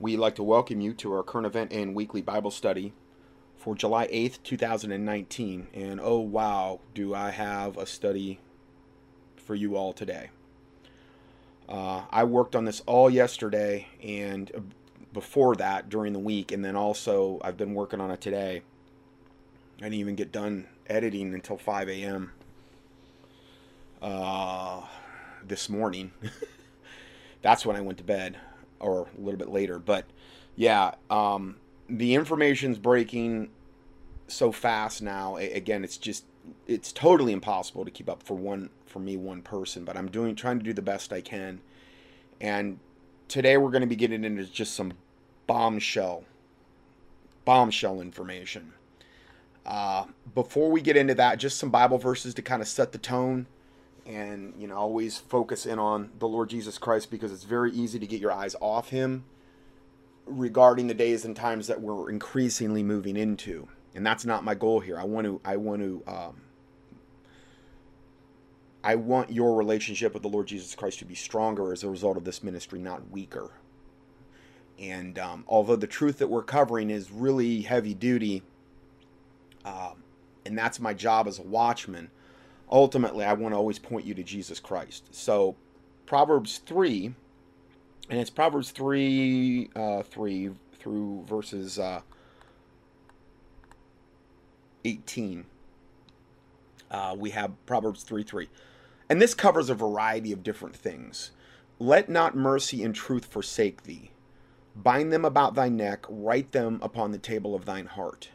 We'd like to welcome you to our current event and weekly Bible study for July 8th, 2019. And oh, wow, do I have a study for you all today. Uh, I worked on this all yesterday and uh, before that during the week, and then also I've been working on it today. I didn't even get done editing until 5 a.m. Uh, this morning. That's when I went to bed, or a little bit later. But yeah, um, the information's breaking so fast now. Again, it's just it's totally impossible to keep up for one for me one person. But I'm doing trying to do the best I can. And today we're going to be getting into just some bombshell bombshell information. Uh, before we get into that, just some Bible verses to kind of set the tone and you know always focus in on the Lord Jesus Christ because it's very easy to get your eyes off him regarding the days and times that we're increasingly moving into. And that's not my goal here. I want to i want to um, i want your relationship with the lord jesus christ to be stronger as a result of this ministry not weaker. And um, although the truth that we're covering is really heavy duty um, and that's my job as a watchman ultimately I want to always point you to Jesus Christ. So Proverbs 3, and it's Proverbs 3, uh, 3 through verses uh, 18. Uh, we have Proverbs 3 3. And this covers a variety of different things. Let not mercy and truth forsake thee. Bind them about thy neck, write them upon the table of thine heart.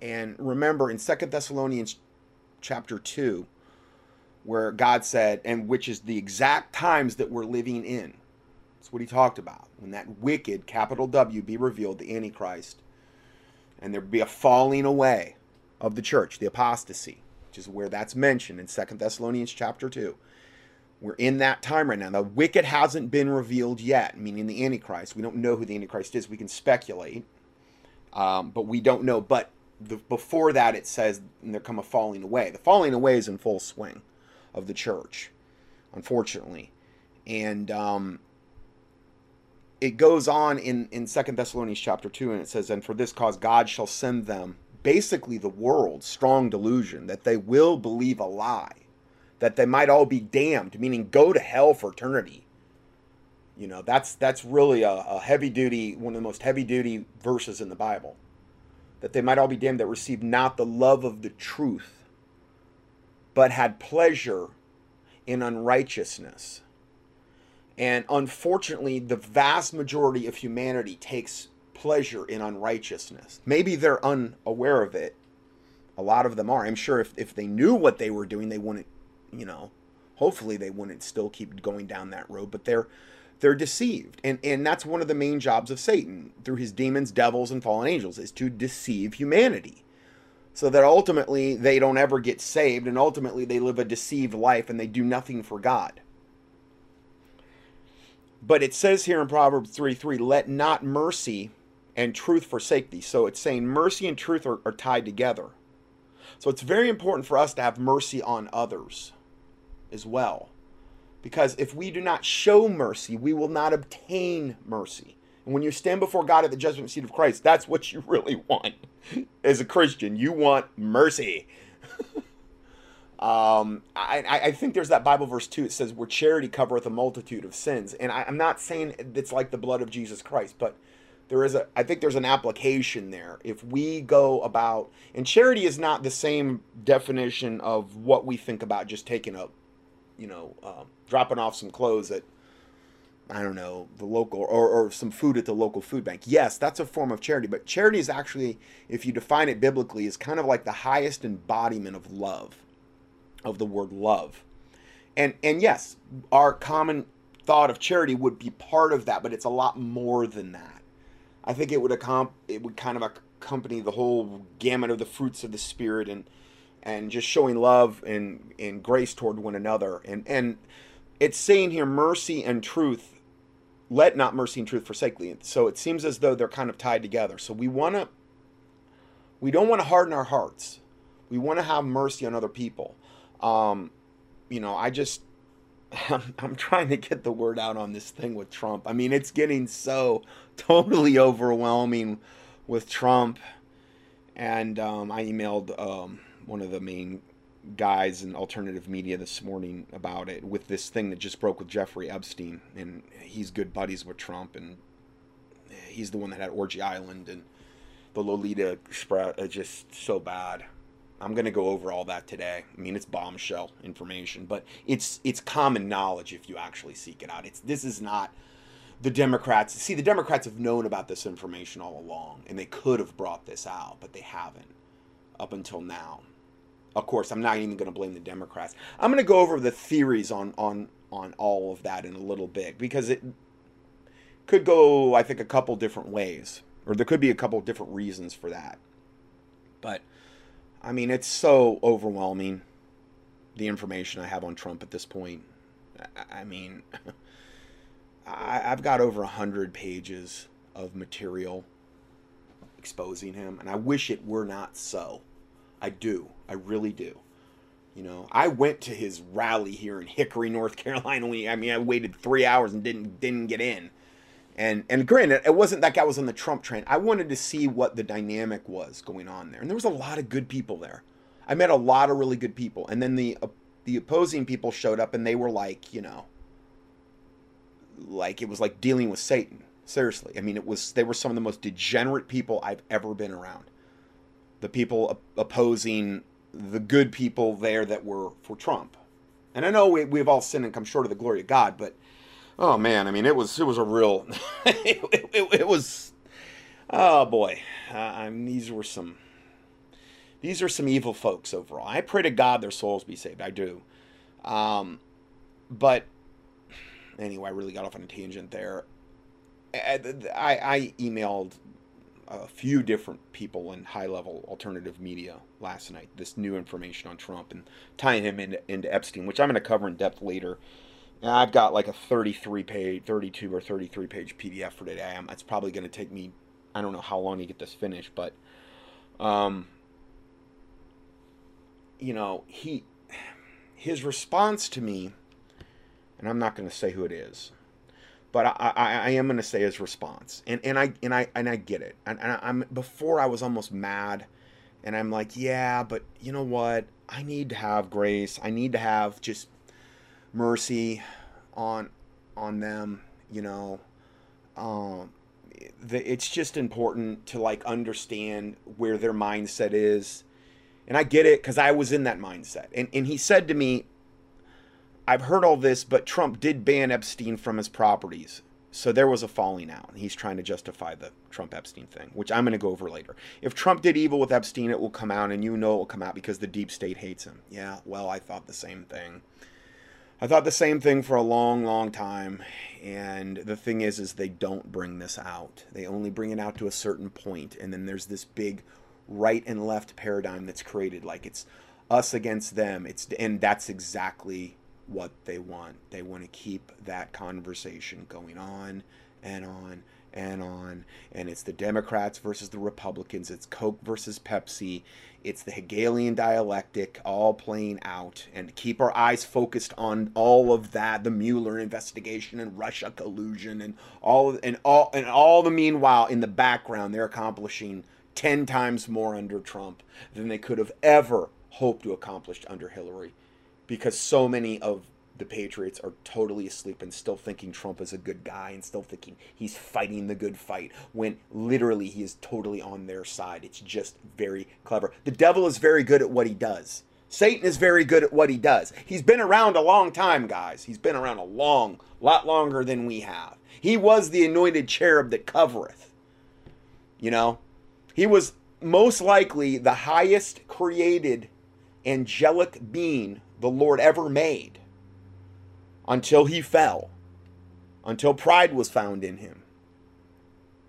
And remember in Second Thessalonians chapter 2 where God said, and which is the exact times that we're living in. That's what he talked about. When that wicked, capital W, be revealed, the Antichrist, and there be a falling away of the church, the apostasy, which is where that's mentioned in Second Thessalonians chapter 2. We're in that time right now. The wicked hasn't been revealed yet, meaning the Antichrist. We don't know who the Antichrist is. We can speculate, um, but we don't know. But the, before that, it says there come a falling away. The falling away is in full swing of the church, unfortunately. And um, it goes on in, in Second Thessalonians chapter 2, and it says, And for this cause God shall send them, basically the world, strong delusion, that they will believe a lie, that they might all be damned, meaning go to hell for eternity. You know, that's that's really a, a heavy duty, one of the most heavy duty verses in the Bible that they might all be damned that received not the love of the truth, but had pleasure in unrighteousness. And unfortunately, the vast majority of humanity takes pleasure in unrighteousness. Maybe they're unaware of it. A lot of them are. I'm sure if, if they knew what they were doing, they wouldn't, you know, hopefully they wouldn't still keep going down that road. But they're they're deceived. And and that's one of the main jobs of satan through his demons devils and fallen angels is to deceive humanity so that ultimately they don't ever get saved and ultimately they live a deceived life and they do nothing for god. But it says here in proverbs 3 3 let not mercy and truth forsake thee. So it's saying mercy and truth are, are tied together. So it's very important for us to have mercy on others as well because if we do not show mercy, we will not obtain mercy. And when you stand before God at the judgment seat of Christ, that's what you really want as a Christian. You want mercy. um, I, I think there's that Bible verse too. It says, "Where charity covereth a multitude of sins." And I, I'm not saying it's like the blood of Jesus Christ, but there is a i think there's an application there if we go about and charity is not the same definition of what we think about just taking a you know um, dropping off some clothes at I don't know, the local or, or some food at the local food bank. Yes, that's a form of charity, but charity is actually, if you define it biblically, is kind of like the highest embodiment of love, of the word love. And and yes, our common thought of charity would be part of that, but it's a lot more than that. I think it would accom- it would kind of accompany the whole gamut of the fruits of the spirit and and just showing love and, and grace toward one another. And and it's saying here mercy and truth let not mercy and truth forsake thee so it seems as though they're kind of tied together so we want to we don't want to harden our hearts we want to have mercy on other people um, you know i just I'm, I'm trying to get the word out on this thing with Trump. I mean, it's getting so totally overwhelming with Trump. And um, I emailed um, one of the main guys in alternative media this morning about it with this thing that just broke with Jeffrey Epstein. And he's good buddies with Trump. And he's the one that had Orgy Island and the Lolita Express. Uh, just so bad. I'm to go over all that today. I mean, it's bombshell information, but it's it's common knowledge if you actually seek it out. It's this is not the Democrats. See, the Democrats have known about this information all along, and they could have brought this out, but they haven't up until now. Of course, I'm not even going to blame the Democrats. I'm going to go over the theories on on on all of that in a little bit because it could go, I think, a couple different ways, or there could be a couple different reasons for that. But I mean, it's so overwhelming, the information I have on Trump at this point. I, mean, I, have got over a 100 pages of material exposing him, and I wish it were not so. I do. I really do. You know, I went to his rally here in Hickory, North Carolina. We, I mean, I waited three hours and didn't didn't get in. And and granted, it wasn't that guy was on the Trump train. I wanted to see what the dynamic was going on there, and there was a lot of good people there. I met a lot of really good people, and then the uh, the opposing people showed up, and they were like, you know, like it was like dealing with Satan. Seriously, I mean, it was they were some of the most degenerate people I've ever been around. The people opposing the good people there that were for Trump, and I know we, we've all sinned and come short of the glory of God, but Oh man, I mean, it was it was a real, it, it, it, was, oh boy, uh, I mean, these were some, these are some evil folks overall. I pray to God their souls be saved. I do, um, but anyway, I really got off on a tangent there. I, I emailed a few different people in high level alternative media last night this new information on Trump and tying him into, into Epstein, which I'm going to cover in depth later And I've got like a 33 page, 32 or 33 page PDF for today. I'm, it's probably going to take me, I don't know how long to get this finished, but, um, you know, he, his response to me, and I'm not going to say who it is, but I, I, I am going to say his response, and and I and I and I get it, and, and I'm before I was almost mad, and I'm like, yeah, but you know what? I need to have grace. I need to have just mercy on on them you know? Um the, it's just important to like understand where their mindset is. And i get it because i was in that mindset. And, and he said to me i've heard all this but trump did ban epstein from his properties so there was a falling out. He's trying to justify the Trump Epstein thing, which I'm going to go over later. If Trump did evil with Epstein, it will come out, and you know it will come out because the deep state hates him. Yeah, well, I thought the same thing. I thought the same thing for a long, long time. And the thing is, is they don't bring this out. They only bring it out to a certain point, and then there's this big right and left paradigm that's created. Like it's us against them. It's and that's exactly what they want. They want to keep that conversation going on and on and on. And it's the Democrats versus the Republicans. It's Coke versus Pepsi. It's the Hegelian dialectic all playing out. And keep our eyes focused on all of that, the Mueller investigation and Russia collusion and all and all and all the meanwhile in the background they're accomplishing 10 times more under Trump than they could have ever hoped to accomplish under Hillary because so many of the Patriots are totally asleep and still thinking Trump is a good guy and still thinking he's fighting the good fight when literally he is totally on their side. It's just very clever. The devil is very good at what he does. Satan is very good at what he does. He's been around a long time, guys. He's been around a long, lot longer than we have. He was the anointed cherub that covereth. You know, he was most likely the highest created angelic being the Lord ever made until he fell, until pride was found in him.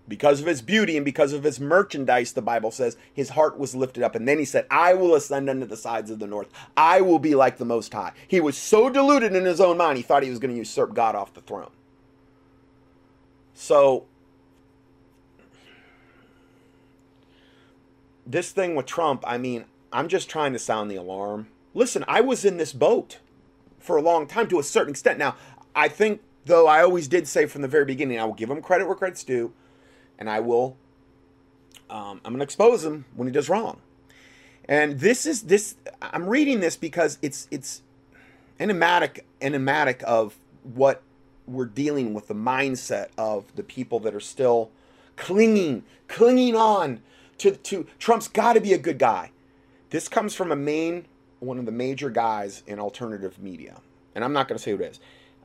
Because of his beauty and because of his merchandise, the Bible says, his heart was lifted up. And then he said, I will ascend unto the sides of the north. I will be like the Most High. He was so deluded in his own mind, he thought he was going to usurp God off the throne. So, this thing with Trump, I mean, I'm just trying to sound the alarm. Listen, I was in this boat. for a long time to a certain extent. Now, I think though I always did say from the very beginning, I will give him credit where credit's due, and I will. Um, I'm going to expose him when he does wrong. And this is this. I'm reading this because it's it's enigmatic enigmatic of what we're dealing with the mindset of the people that are still clinging clinging on to to Trump's got to be a good guy. This comes from a main one of the major guys in alternative media, and I'm not going to say who it is.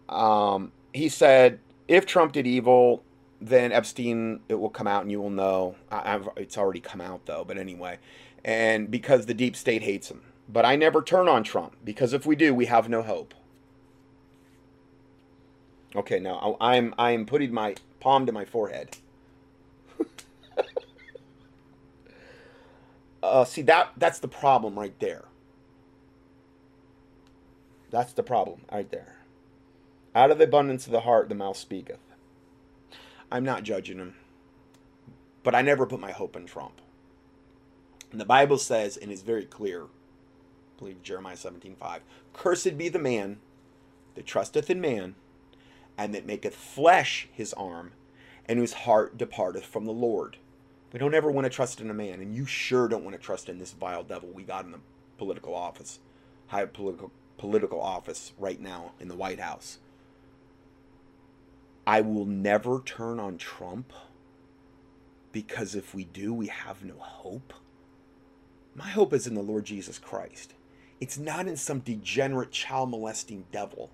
Um, he said if Trump did evil, then Epstein it will come out and you will know. I, it's already come out though, but anyway, and because the deep state hates him. But I never turn on Trump because if we do, we have no hope. Okay, now I'm I'm putting my palm to my forehead. uh, see that that's the problem right there. That's the problem right there. Out of the abundance of the heart, the mouth speaketh. I'm not judging him, but I never put my hope in Trump. And the Bible says, and is very clear, I believe Jeremiah 17:5, "Cursed be the man that trusteth in man, and that maketh flesh his arm, and whose heart departeth from the Lord." We don't ever want to trust in a man, and you sure don't want to trust in this vile devil we got in the political office, high political political office right now in the White House. I will never turn on Trump because if we do, we have no hope. My hope is in the Lord Jesus Christ. It's not in some degenerate child molesting devil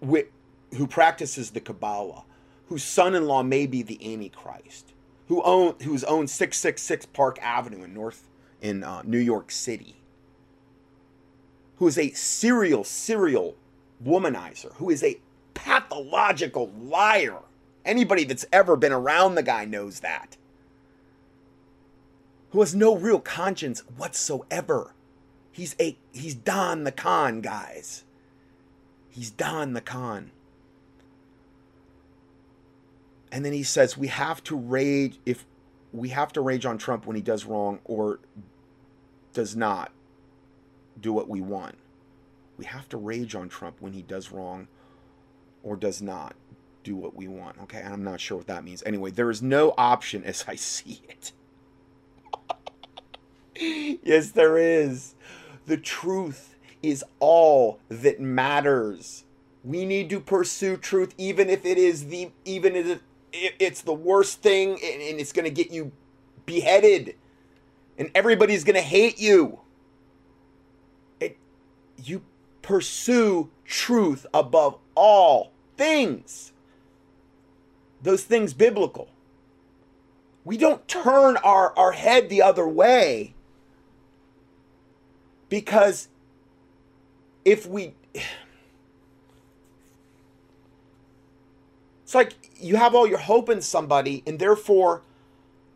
who practices the Kabbalah, whose son in law may be the Antichrist, who own, who's owned 666 Park Avenue in North in uh, New York City, who is a serial, serial womanizer, who is a pathological liar. Anybody that's ever been around the guy knows that who has no real conscience whatsoever. He's a he's Don the Con, guys. He's Don the Con. And then he says we have to rage if we have to rage on Trump when he does wrong or does not do what we want. We have to rage on Trump when he does wrong or does not do what we want. Okay, I'm not sure what that means. Anyway, there is no option as I see it yes, there is. The truth is all that matters. We need to pursue truth, even if it is the even if it's the worst thing and it's going to get you beheaded, and everybody's going to hate you. You pursue truth above all things. Those things biblical. We don't turn our, our head the other way because if we. It's like you have all your hope in somebody, and therefore,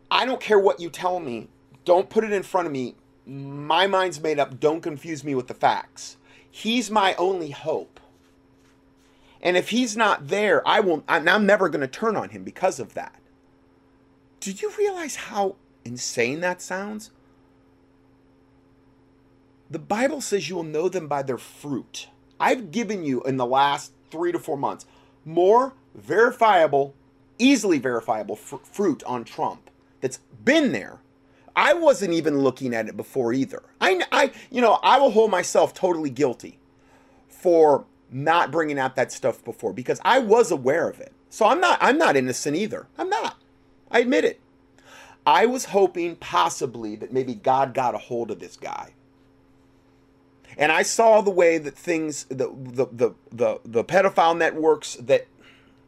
I don't care what you tell me. Don't put it in front of me. My mind's made up. Don't confuse me with the facts. He's my only hope. And if he's not there, I will. I'm never going to turn on him because of that. Do you realize how insane that sounds? The Bible says you will know them by their fruit. I've given you in the last three to four months more verifiable, easily verifiable fr- fruit on Trump that's been there. I wasn't even looking at it before either. I, I, you know, I will hold myself totally guilty for not bringing out that stuff before because I was aware of it. So I'm not, I'm not innocent either. I'm not. I admit it. I was hoping possibly that maybe God got a hold of this guy and I saw the way that things, the the the the, the pedophile networks that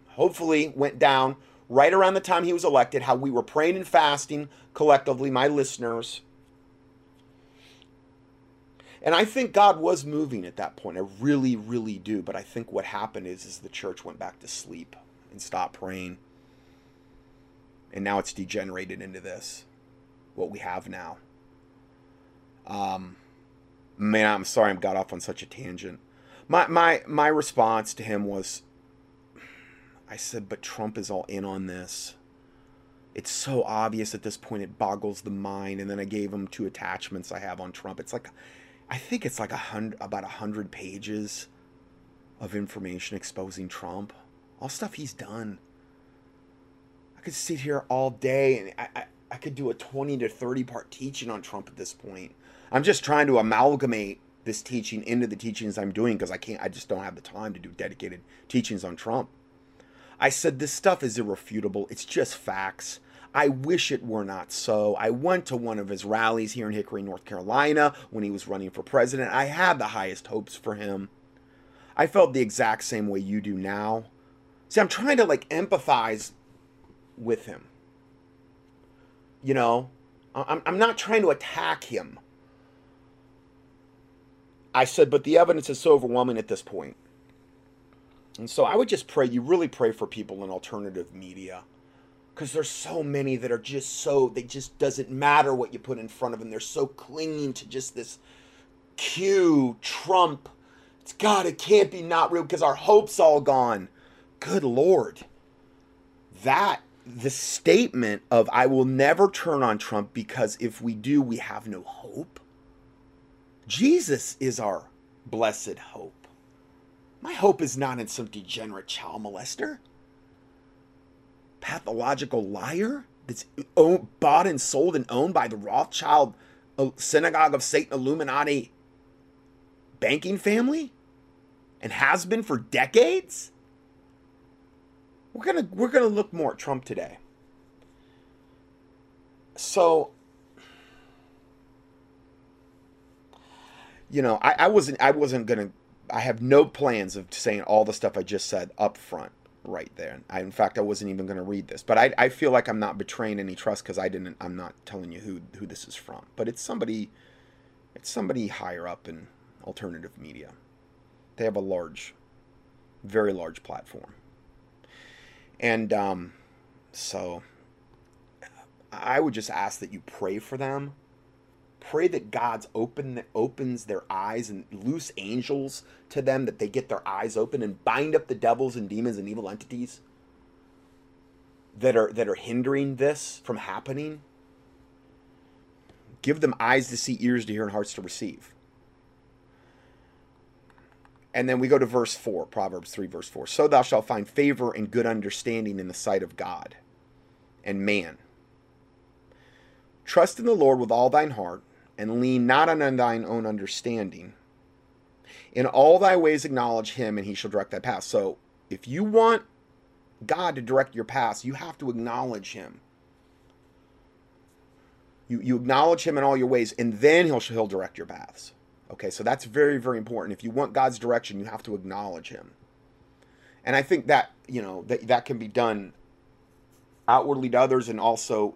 hopefully went down right around the time he was elected, how we were praying and fasting collectively, my listeners. And I think God was moving at that point. I really, really do. But I think what happened is, is the church went back to sleep and stopped praying. And now it's degenerated into this, what we have now. Um, man, I'm sorry I got off on such a tangent. My my my response to him was I said, but Trump is all in on this. It's so obvious at this point it boggles the mind. And then I gave him two attachments I have on Trump. It's like I think it's like a hundred, about a hundred pages of information exposing Trump, all stuff he's done. I could sit here all day and I, I, I could do a 20 to 30 part teaching on Trump at this point. I'm just trying to amalgamate this teaching into the teachings I'm doing because I can't, I just don't have the time to do dedicated teachings on Trump. I said this stuff is irrefutable. It's just facts. I wish it were not so. I went to one of his rallies here in Hickory, North Carolina when he was running for president. I had the highest hopes for him. I felt the exact same way you do now. See, I'm trying to like empathize with him. You know, I'm, I'm not trying to attack him. I said, but the evidence is so overwhelming at this point. And so I would just pray, you really pray for people in alternative media. Because there's so many that are just so, they just doesn't matter what you put in front of them. They're so clinging to just this Q, Trump. It's God, it can't be not real because our hope's all gone. Good Lord. That, the statement of, I will never turn on Trump because if we do, we have no hope. Jesus is our blessed hope. My hope is not in some degenerate child molester, pathological liar that's owned, bought and sold and owned by the Rothschild uh, Synagogue of Satan Illuminati banking family and has been for decades. We're gonna we're gonna look more at Trump today. So you know, I, I wasn't I wasn't gonna I have no plans of saying all the stuff I just said up front right there. I, in fact, I wasn't even going to read this, but I, I feel like I'm not betraying any trust because I didn't. I'm not telling you who who this is from, but it's somebody, it's somebody higher up in alternative media. They have a large, very large platform, and um, so I would just ask that you pray for them pray that God's open opens their eyes and loose angels to them that they get their eyes open and bind up the devils and demons and evil entities that are that are hindering this from happening. Give them eyes to see, ears to hear, and hearts to receive. And then we go to verse 4, Proverbs 3, verse 4. So thou shalt find favor and good understanding in the sight of God and man. Trust in the Lord with all thine heart and lean not on thine own understanding. In all thy ways acknowledge him, and he shall direct thy path. So, if you want God to direct your path, you have to acknowledge him. You, you acknowledge him in all your ways, and then he'll, he'll direct your paths. Okay, so that's very, very important. If you want God's direction, you have to acknowledge him. And I think that, you know, that, that can be done outwardly to others and also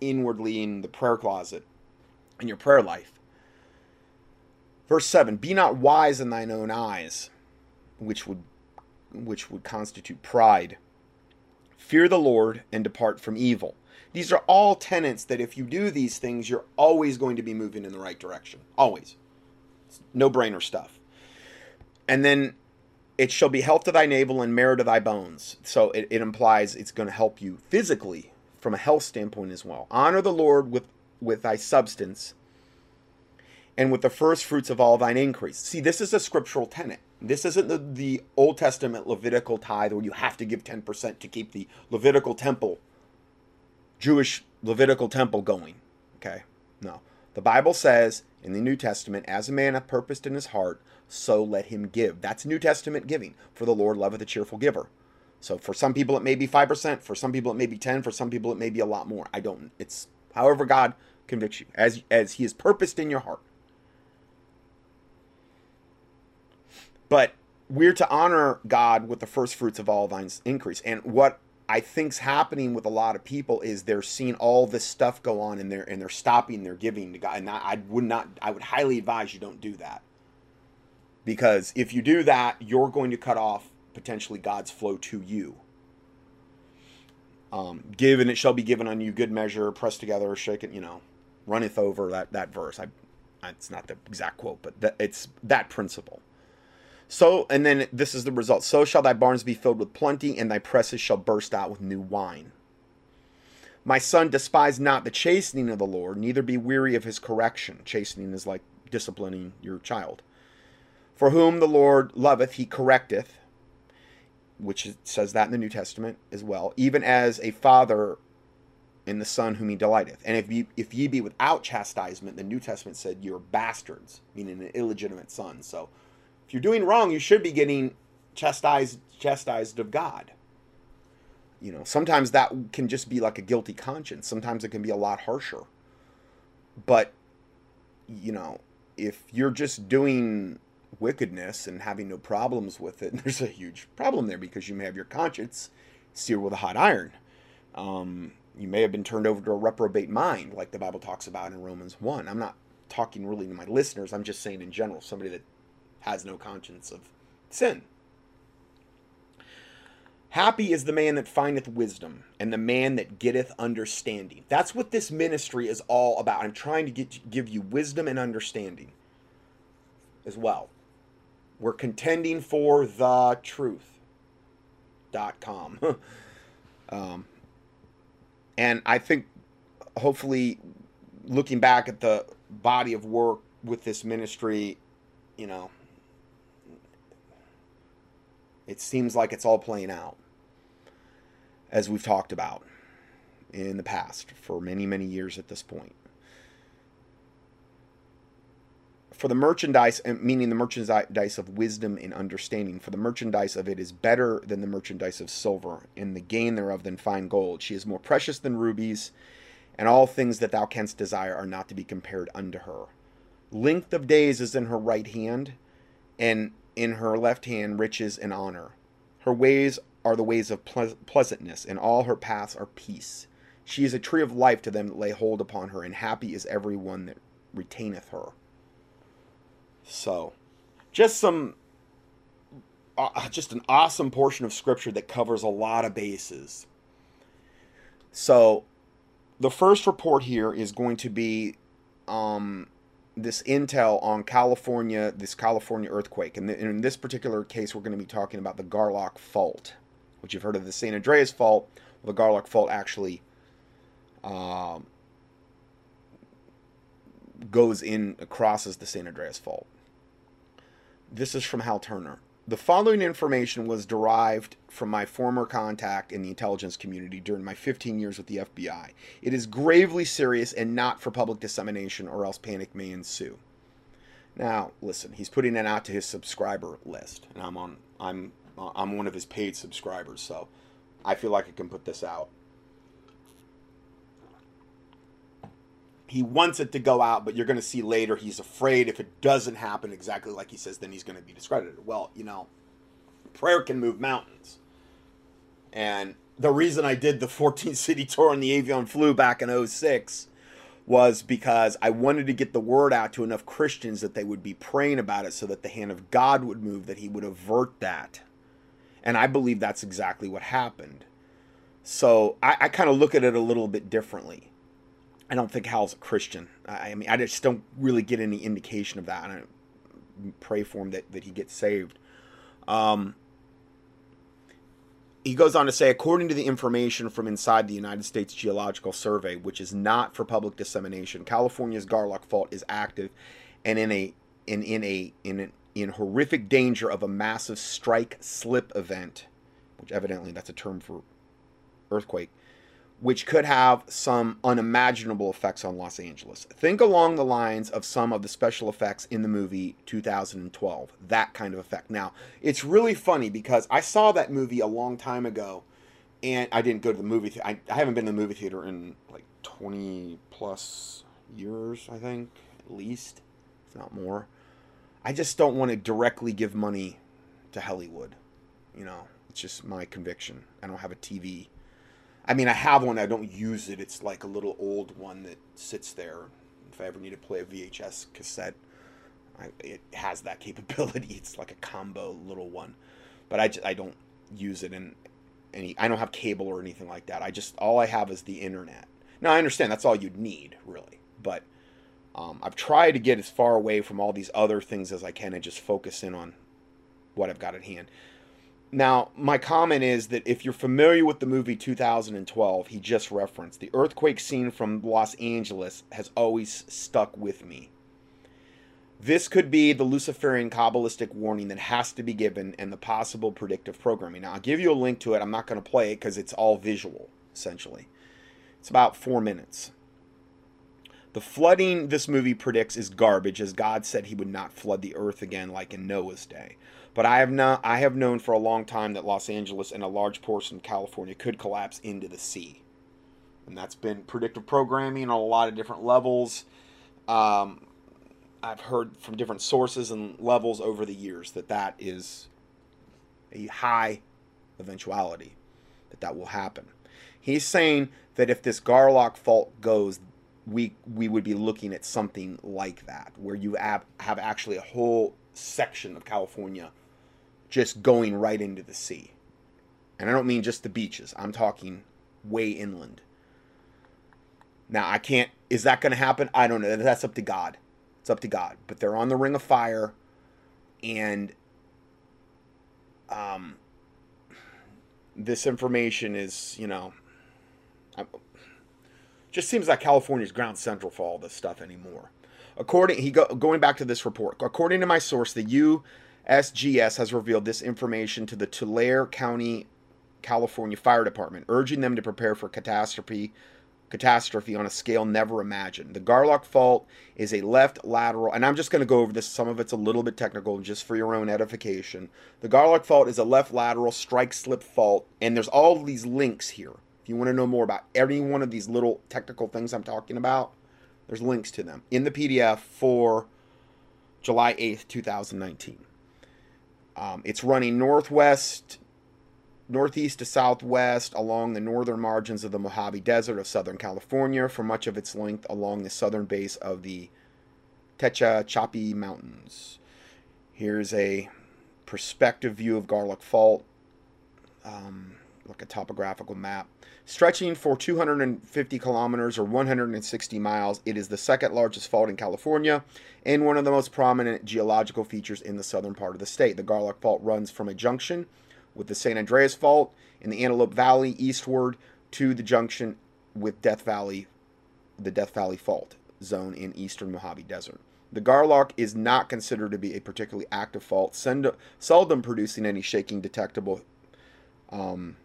inwardly in the prayer closet in your prayer life. Verse 7 Be not wise in thine own eyes, which would, which would constitute pride. Fear the Lord and depart from evil. These are all tenets that if you do these things, you're always going to be moving in the right direction. Always. No brainer stuff. And then it shall be health to thy navel and marrow to thy bones. So it, it implies it's going to help you physically from a health standpoint as well. Honor the Lord with with thy substance and with the first fruits of all thine increase. See, this is a scriptural tenet. This isn't the, the Old Testament Levitical tithe where you have to give 10% to keep the Levitical temple, Jewish Levitical temple going. Okay? No. The Bible says in the New Testament, as a man hath purposed in his heart, so let him give. That's New Testament giving. For the Lord loveth a cheerful giver. So for some people it may be 5%, for some people it may be 10, for some people it may be a lot more. I don't it's however God convicts you, as as He has purposed in your heart. But we're to honor God with the first fruits of all thine increase. And what I think's happening with a lot of people is they're seeing all this stuff go on and they're and they're stopping their giving to God. And I, I would not I would highly advise you don't do that. Because if you do that, you're going to cut off potentially God's flow to you. Um, give and it shall be given on you good measure, pressed together, shaken, you know, runneth over that, that verse. I, it's not the exact quote, but that, it's that principle. So, and then this is the result. So shall thy barns be filled with plenty, and thy presses shall burst out with new wine. My son, despise not the chastening of the Lord, neither be weary of his correction. Chastening is like disciplining your child. For whom the Lord loveth, he correcteth, which says that in the New Testament as well, even as a father in the son whom he delighteth. And if ye, if ye be without chastisement, the New Testament said you're bastards, meaning an illegitimate son. So if you're doing wrong, you should be getting chastised chastised of God. You know, sometimes that can just be like a guilty conscience. Sometimes it can be a lot harsher. But you know, if you're just doing wickedness and having no problems with it, there's a huge problem there because you may have your conscience seared with a hot iron. Um, you may have been turned over to a reprobate mind, like the Bible talks about in Romans 1. I'm not talking really to my listeners, I'm just saying in general, somebody that has no conscience of sin. Happy is the man that findeth wisdom, and the man that getteth understanding. That's what this ministry is all about. I'm trying to get, give you wisdom and understanding as well. We're contending for the truth.com. um, and I think hopefully looking back at the body of work with this ministry, you know, it seems like it's all playing out as we've talked about in the past for many, many years at this point. For the merchandise, meaning the merchandise of wisdom and understanding, for the merchandise of it is better than the merchandise of silver, and the gain thereof than fine gold. She is more precious than rubies, and all things that thou canst desire are not to be compared unto her. Length of days is in her right hand, and in her left hand riches and honor. Her ways are the ways of ple- pleasantness, and all her paths are peace. She is a tree of life to them that lay hold upon her, and happy is every one that retaineth her. So, just some, uh, just an awesome portion of scripture that covers a lot of bases. So, the first report here is going to be um, this intel on California, this California earthquake. And in this particular case, we're going to be talking about the Garlock Fault, which you've heard of the San Andreas Fault. Well, the Garlock Fault actually um, goes in, crosses the San Andreas Fault. This is from Hal Turner. The following information was derived from my former contact in the intelligence community during my 15 years with the FBI. It is gravely serious and not for public dissemination, or else panic may ensue. Now, listen, he's putting it out to his subscriber list, and I'm on I'm I'm one of his paid subscribers, so I feel like I can put this out. He wants it to go out, but you're going to see later he's afraid if it doesn't happen exactly like he says, then he's going to be discredited. Well, you know, prayer can move mountains. And the reason I did the 14 city tour on the Avian flu back in 06 was because I wanted to get the word out to enough Christians that they would be praying about it so that the hand of God would move, that he would avert that. And I believe that's exactly what happened. So I, I kind of look at it a little bit differently I don't think Hal's a Christian. I, mean, I just don't really get any indication of that. I pray for him that, that he gets saved. Um, he goes on to say, according to the information from inside the United States Geological Survey, which is not for public dissemination, California's Garlock Fault is active and in a in in a in an, in horrific danger of a massive strike slip event, which evidently that's a term for earthquake which could have some unimaginable effects on Los Angeles. Think along the lines of some of the special effects in the movie 2012. That kind of effect. Now, it's really funny because I saw that movie a long time ago and I didn't go to the movie th- I, I haven't been to the movie theater in like 20 plus years, I think, at least, if not more. I just don't want to directly give money to Hollywood. You know, it's just my conviction. I don't have a TV I mean, I have one. I don't use it. It's like a little old one that sits there. If I ever need to play a VHS cassette, I, it has that capability. It's like a combo little one, but I, just, I don't use it in any. I don't have cable or anything like that. I just all I have is the internet. Now I understand that's all you'd need really, but um, I've tried to get as far away from all these other things as I can and just focus in on what I've got at hand. Now, my comment is that if you're familiar with the movie 2012, he just referenced, the earthquake scene from Los Angeles has always stuck with me. This could be the Luciferian Kabbalistic warning that has to be given and the possible predictive programming. Now, I'll give you a link to it. I'm not going to play it because it's all visual, essentially. It's about four minutes. The flooding this movie predicts is garbage, as God said he would not flood the earth again like in Noah's day. But I have not I have known for a long time that Los Angeles and a large portion of California could collapse into the sea. And that's been predictive programming on a lot of different levels. Um, I've heard from different sources and levels over the years that that is a high eventuality that that will happen. He's saying that if this Garlock fault goes, we we would be looking at something like that, where you have, have actually a whole section of California just going right into the sea. And I don't mean just the beaches. I'm talking way inland. Now, I can't is that going to happen? I don't know. That's up to God. It's up to God. But they're on the ring of fire and um this information is, you know, just seems like California's ground central for all this stuff anymore. According he go, going back to this report, according to my source, the USGS has revealed this information to the Tulare County, California Fire Department, urging them to prepare for catastrophe catastrophe on a scale never imagined. The Garlock fault is a left lateral, and I'm just going to go over this. Some of it's a little bit technical, just for your own edification. The Garlock fault is a left lateral strike slip fault, and there's all these links here. If you want to know more about any one of these little technical things I'm talking about, there's links to them in the PDF for July 8th, 2019. Um, it's running northwest, northeast to southwest along the northern margins of the Mojave Desert of Southern California for much of its length along the southern base of the Tehachapi Mountains. Here's a perspective view of Garlock Fault, um, like a topographical map. Stretching for 250 kilometers or 160 miles, it is the second largest fault in California and one of the most prominent geological features in the southern part of the state. The Garlock Fault runs from a junction with the San Andreas Fault in the Antelope Valley eastward to the junction with Death Valley, the Death Valley Fault zone in eastern Mojave Desert. The Garlock is not considered to be a particularly active fault, seldom producing any shaking detectable um,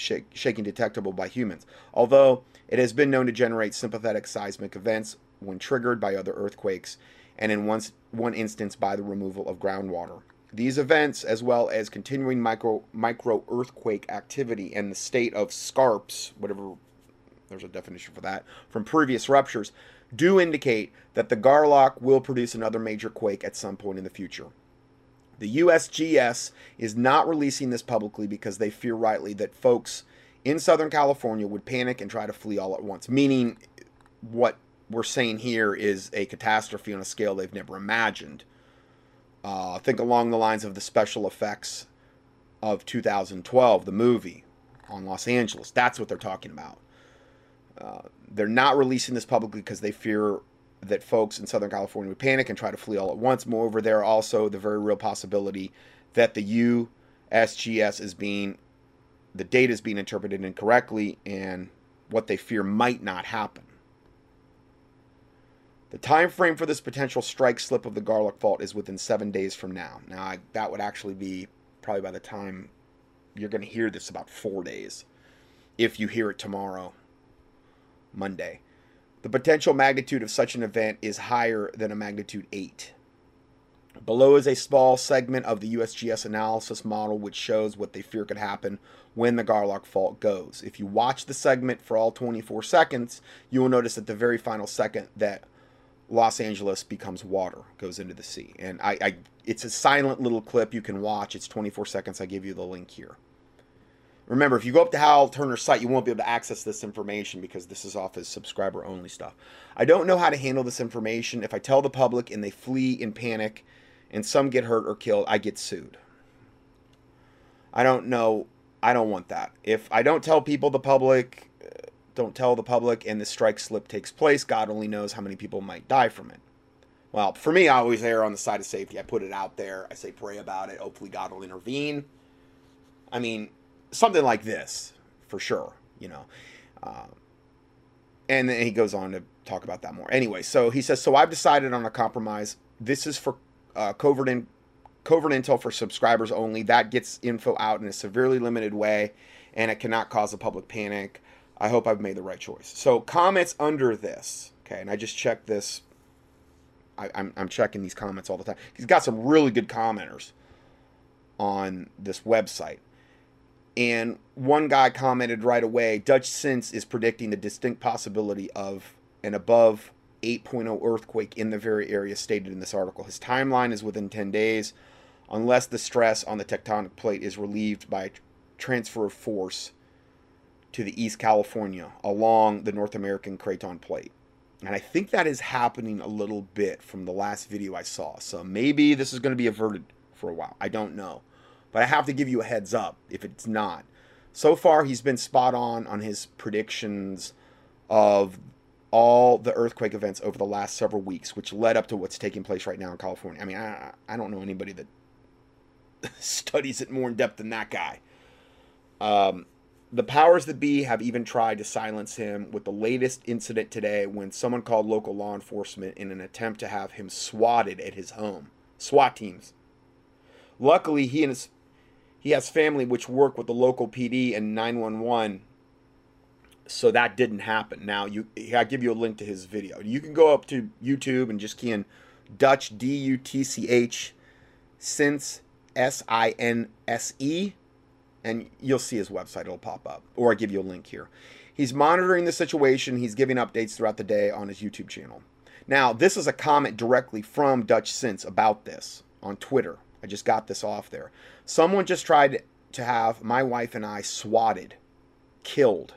shake, shaking detectable by humans, although it has been known to generate sympathetic seismic events when triggered by other earthquakes, and in one, one instance by the removal of groundwater. These events, as well as continuing micro, micro earthquake activity and the state of scarps, whatever there's a definition for that, from previous ruptures, do indicate that the Garlock will produce another major quake at some point in the future. The USGS is not releasing this publicly because they fear rightly that folks in Southern California would panic and try to flee all at once, meaning what we're saying here is a catastrophe on a scale they've never imagined. Uh, think along the lines of the special effects of 2012, the movie on Los Angeles. That's what they're talking about. Uh, they're not releasing this publicly because they fear that folks in Southern California would panic and try to flee all at once. Moreover, there are also the very real possibility that the USGS is being, the data is being interpreted incorrectly, and what they fear might not happen. The time frame for this potential strike slip of the Garlock Fault is within seven days from now. Now, I, that would actually be probably by the time you're going to hear this about four days, if you hear it tomorrow, Monday. The potential magnitude of such an event is higher than a magnitude 8. Below is a small segment of the USGS analysis model which shows what they fear could happen when the Garlock fault goes. If you watch the segment for all 24 seconds, you will notice at the very final second that Los Angeles becomes water, goes into the sea. And I, I it's a silent little clip you can watch. It's 24 seconds. I give you the link here. Remember, if you go up to Hal Turner's site, you won't be able to access this information because this is off his subscriber only stuff. I don't know how to handle this information. If I tell the public and they flee in panic and some get hurt or killed, I get sued. I don't know. I don't want that. If I don't tell people the public, uh, don't tell the public, and the strike slip takes place, God only knows how many people might die from it. Well, for me, I always err on the side of safety. I put it out there. I say pray about it. Hopefully, God will intervene. I mean, something like this for sure, you know. Uh, and then he goes on to talk about that more. Anyway, so he says, So I've decided on a compromise this is for uh, covert in, covert intel for subscribers only. That gets info out in a severely limited way, and it cannot cause a public panic. I hope I've made the right choice. So comments under this, okay, and I just checked this. I, I'm, I'm checking these comments all the time. He's got some really good commenters on this website. And one guy commented right away Dutchsinse is predicting the distinct possibility of an above 8.0 earthquake in the very area stated in this article. His timeline is within 10 days, unless the stress on the tectonic plate is relieved by transfer of force to the East California along the North American Craton plate. And I think that is happening a little bit from the last video I saw. So maybe this is going to be averted for a while. I don't know. But I have to give you a heads up if it's not. So far, he's been spot on on his predictions of all the earthquake events over the last several weeks, which led up to what's taking place right now in California. I mean, I, I don't know anybody that studies it more in depth than that guy. Um, the powers that be have even tried to silence him with the latest incident today when someone called local law enforcement in an attempt to have him swatted at his home. SWAT teams. Luckily, he and his he has family which work with the local PD and 911 so that didn't happen. Now you I give you a link to his video. You can go up to YouTube and just key in Dutch D U T C H since S I N S E and you'll see his website it'll pop up or I give you a link here. He's monitoring the situation, he's giving updates throughout the day on his YouTube channel. Now, this is a comment directly from Dutchsinse about this on Twitter. I just got this off there. Someone just tried to have my wife and I swatted, killed.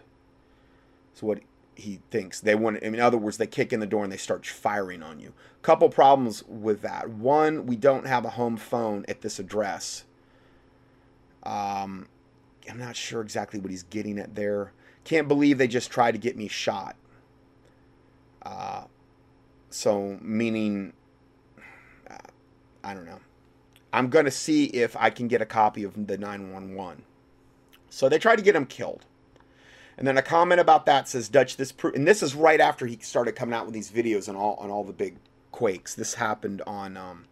That's what he thinks. They want, in other words, they kick in the door and they start firing on you. Couple problems with that. One, we don't have a home phone at this address. Um, I'm not sure exactly what he's getting at there. Can't believe they just tried to get me shot. Uh, so, meaning, uh, I don't know. I'm going to see if I can get a copy of the 911. So they tried to get him killed. And then a comment about that says Dutch this pro-, and this is right after he started coming out with these videos on all on all the big quakes. This happened on um,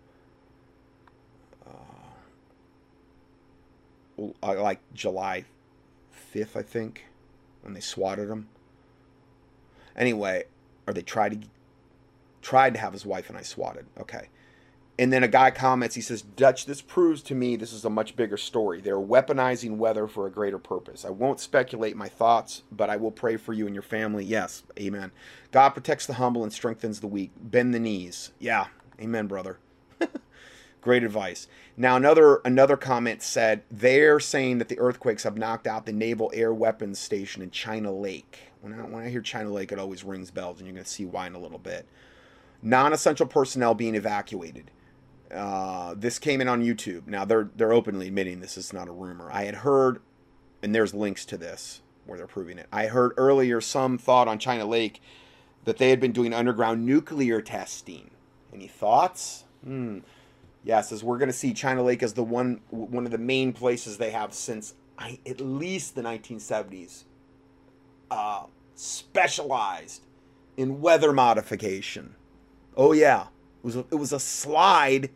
uh, like July 5th, I think, when they swatted him. Anyway, or they tried to tried to have his wife and I swatted. Okay. And then a guy comments, he says, Dutch, this proves to me this is a much bigger story. They're weaponizing weather for a greater purpose. I won't speculate my thoughts, but I will pray for you and your family. Yes, amen. God protects the humble and strengthens the weak. Bend the knees. Yeah, amen, brother. Great advice. Now another another comment said they're saying that the earthquakes have knocked out the Naval Air Weapons Station in China Lake. When I, when I hear China Lake, it always rings bells, and you're going to see why in a little bit. Non-essential personnel being evacuated. Uh, this came in on YouTube. Now they're they're openly admitting this is not a rumor. I had heard, and there's links to this where they're proving it. I heard earlier some thought on China Lake that they had been doing underground nuclear testing. Any thoughts? Hmm. Yes, as we're going to see, China Lake is the one one of the main places they have since I, at least the 1970s. Uh, specialized in weather modification. Oh yeah, it was a, it was a slide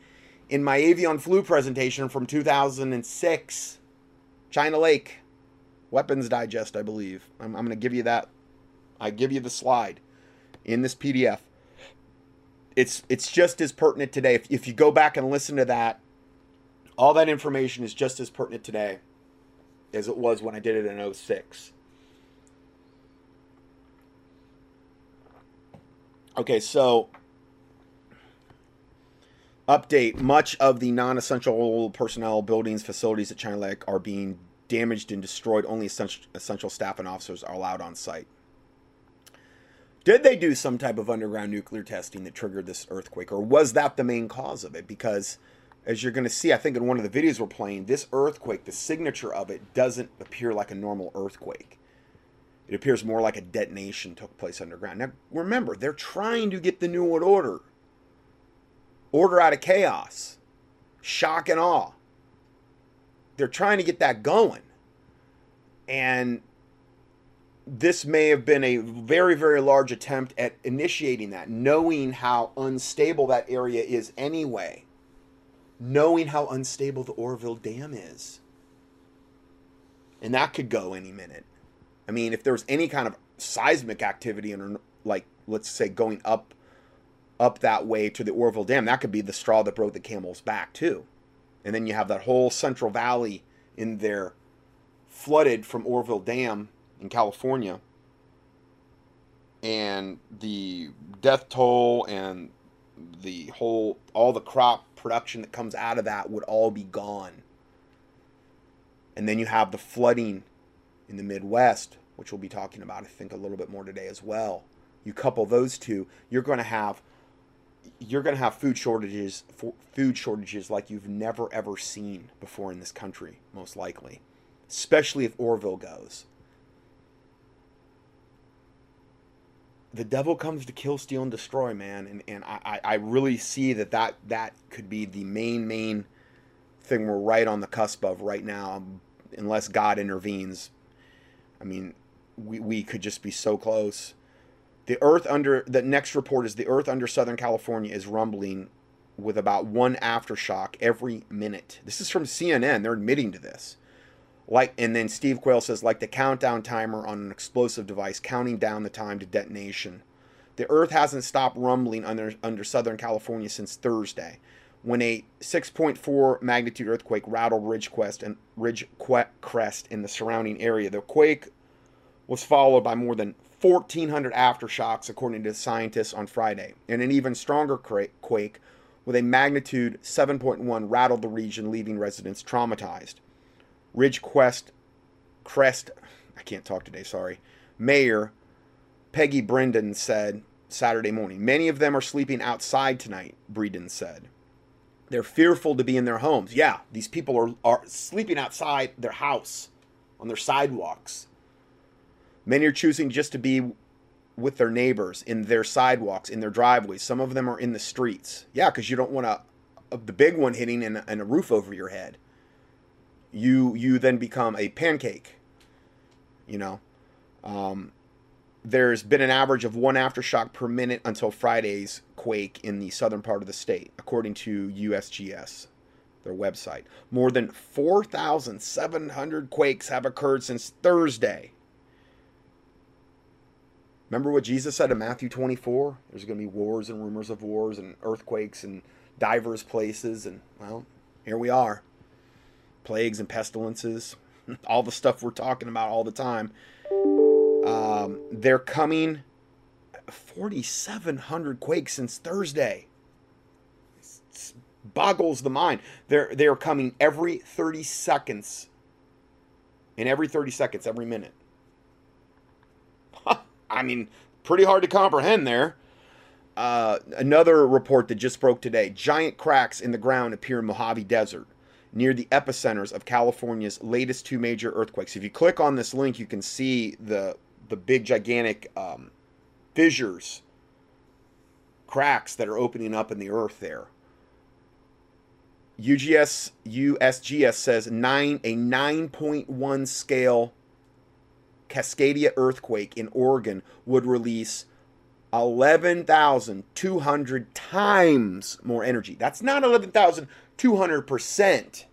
in my avian flu presentation from 2006. China Lake, Weapons Digest, I believe. I'm, I'm going to give you that. I give you the slide in this PDF it's it's just as pertinent today. If, if you go back and listen to that, all that information is just as pertinent today as it was when I did it in 06. Okay, so update much of the non-essential personnel buildings facilities at china lake are being damaged and destroyed only essential, essential staff and officers are allowed on site did they do some type of underground nuclear testing that triggered this earthquake, or was that the main cause of it? Because, as you're going to see, I think in one of the videos we're playing, this earthquake, the signature of it doesn't appear like a normal earthquake. It appears more like a detonation took place underground. Now, remember, they're trying to get the New World Order. Order out of chaos. Shock and awe. They're trying to get that going. And this may have been a very, very large attempt at initiating that, knowing how unstable that area is anyway, knowing how unstable the Oroville Dam is. And that could go any minute. I mean, if there was any kind of seismic activity and like let's say going up up that way to the Oroville Dam, that could be the straw that broke the camel's back too. And then you have that whole Central Valley in there flooded from Oroville Dam in California. And the death toll and the whole all the crop production that comes out of that would all be gone. And then you have the flooding in the Midwest, which we'll be talking about, I think, a little bit more today as well. You couple those two, you're going to have you're going to have food shortages food shortages like you've never ever seen before in this country most likely especially if Oroville goes. The devil comes to kill steal and destroy man and, and I, I really see that, that that could be the main main thing we're right on the cusp of right now unless god intervenes. I mean we, we could just be so close the earth under the next report is the earth under Southern California is rumbling with about one aftershock every minute. This is from CNN. They're admitting to this. Like and then Steve Quayle says like the countdown timer on an explosive device counting down the time to detonation. The earth hasn't stopped rumbling under under Southern California since Thursday when a 6.4 magnitude earthquake rattled Ridgecrest and Ridgecrest in the surrounding area. The quake was followed by more than 1,400 aftershocks, according to scientists on Friday. And an even stronger quake with a magnitude 7.1 rattled the region, leaving residents traumatized. Ridgecrest, Crest, I can't talk today, sorry. Mayor Peggy Breeden said Saturday morning. Many of them are sleeping outside tonight, Breeden said. They're fearful to be in their homes. Yeah, these people are, are sleeping outside their house, on their sidewalks. Many are choosing just to be with their neighbors in their sidewalks, in their driveways. Some of them are in the streets. Yeah, because you don't want a, a, the big one hitting and, a roof over your head. You you then become a pancake. You know, um, there's been an average of one aftershock per minute until Friday's quake in the southern part of the state, according to USGS, their website. More than 4,700 quakes have occurred since Thursday. Remember what Jesus said in Matthew 24? There's going to be wars and rumors of wars and earthquakes and divers places. And, well, here we are. Plagues and pestilences. all the stuff we're talking about all the time. Um, they're coming 4,700 quakes since Thursday. Boggles the mind. They're, they're coming every 30 seconds. In every 30 seconds, every minute. I mean, pretty hard to comprehend there. Uh, another report that just broke today giant cracks in the ground appear in Mojave Desert near the epicenters of California's latest two major earthquakes. If you click on this link, you can see the the big gigantic um, fissures, cracks that are opening up in the earth there. UGS USGS says nine a 9.1 scale Cascadia earthquake in Oregon would release 11,200 times more energy. That's not 11,200%.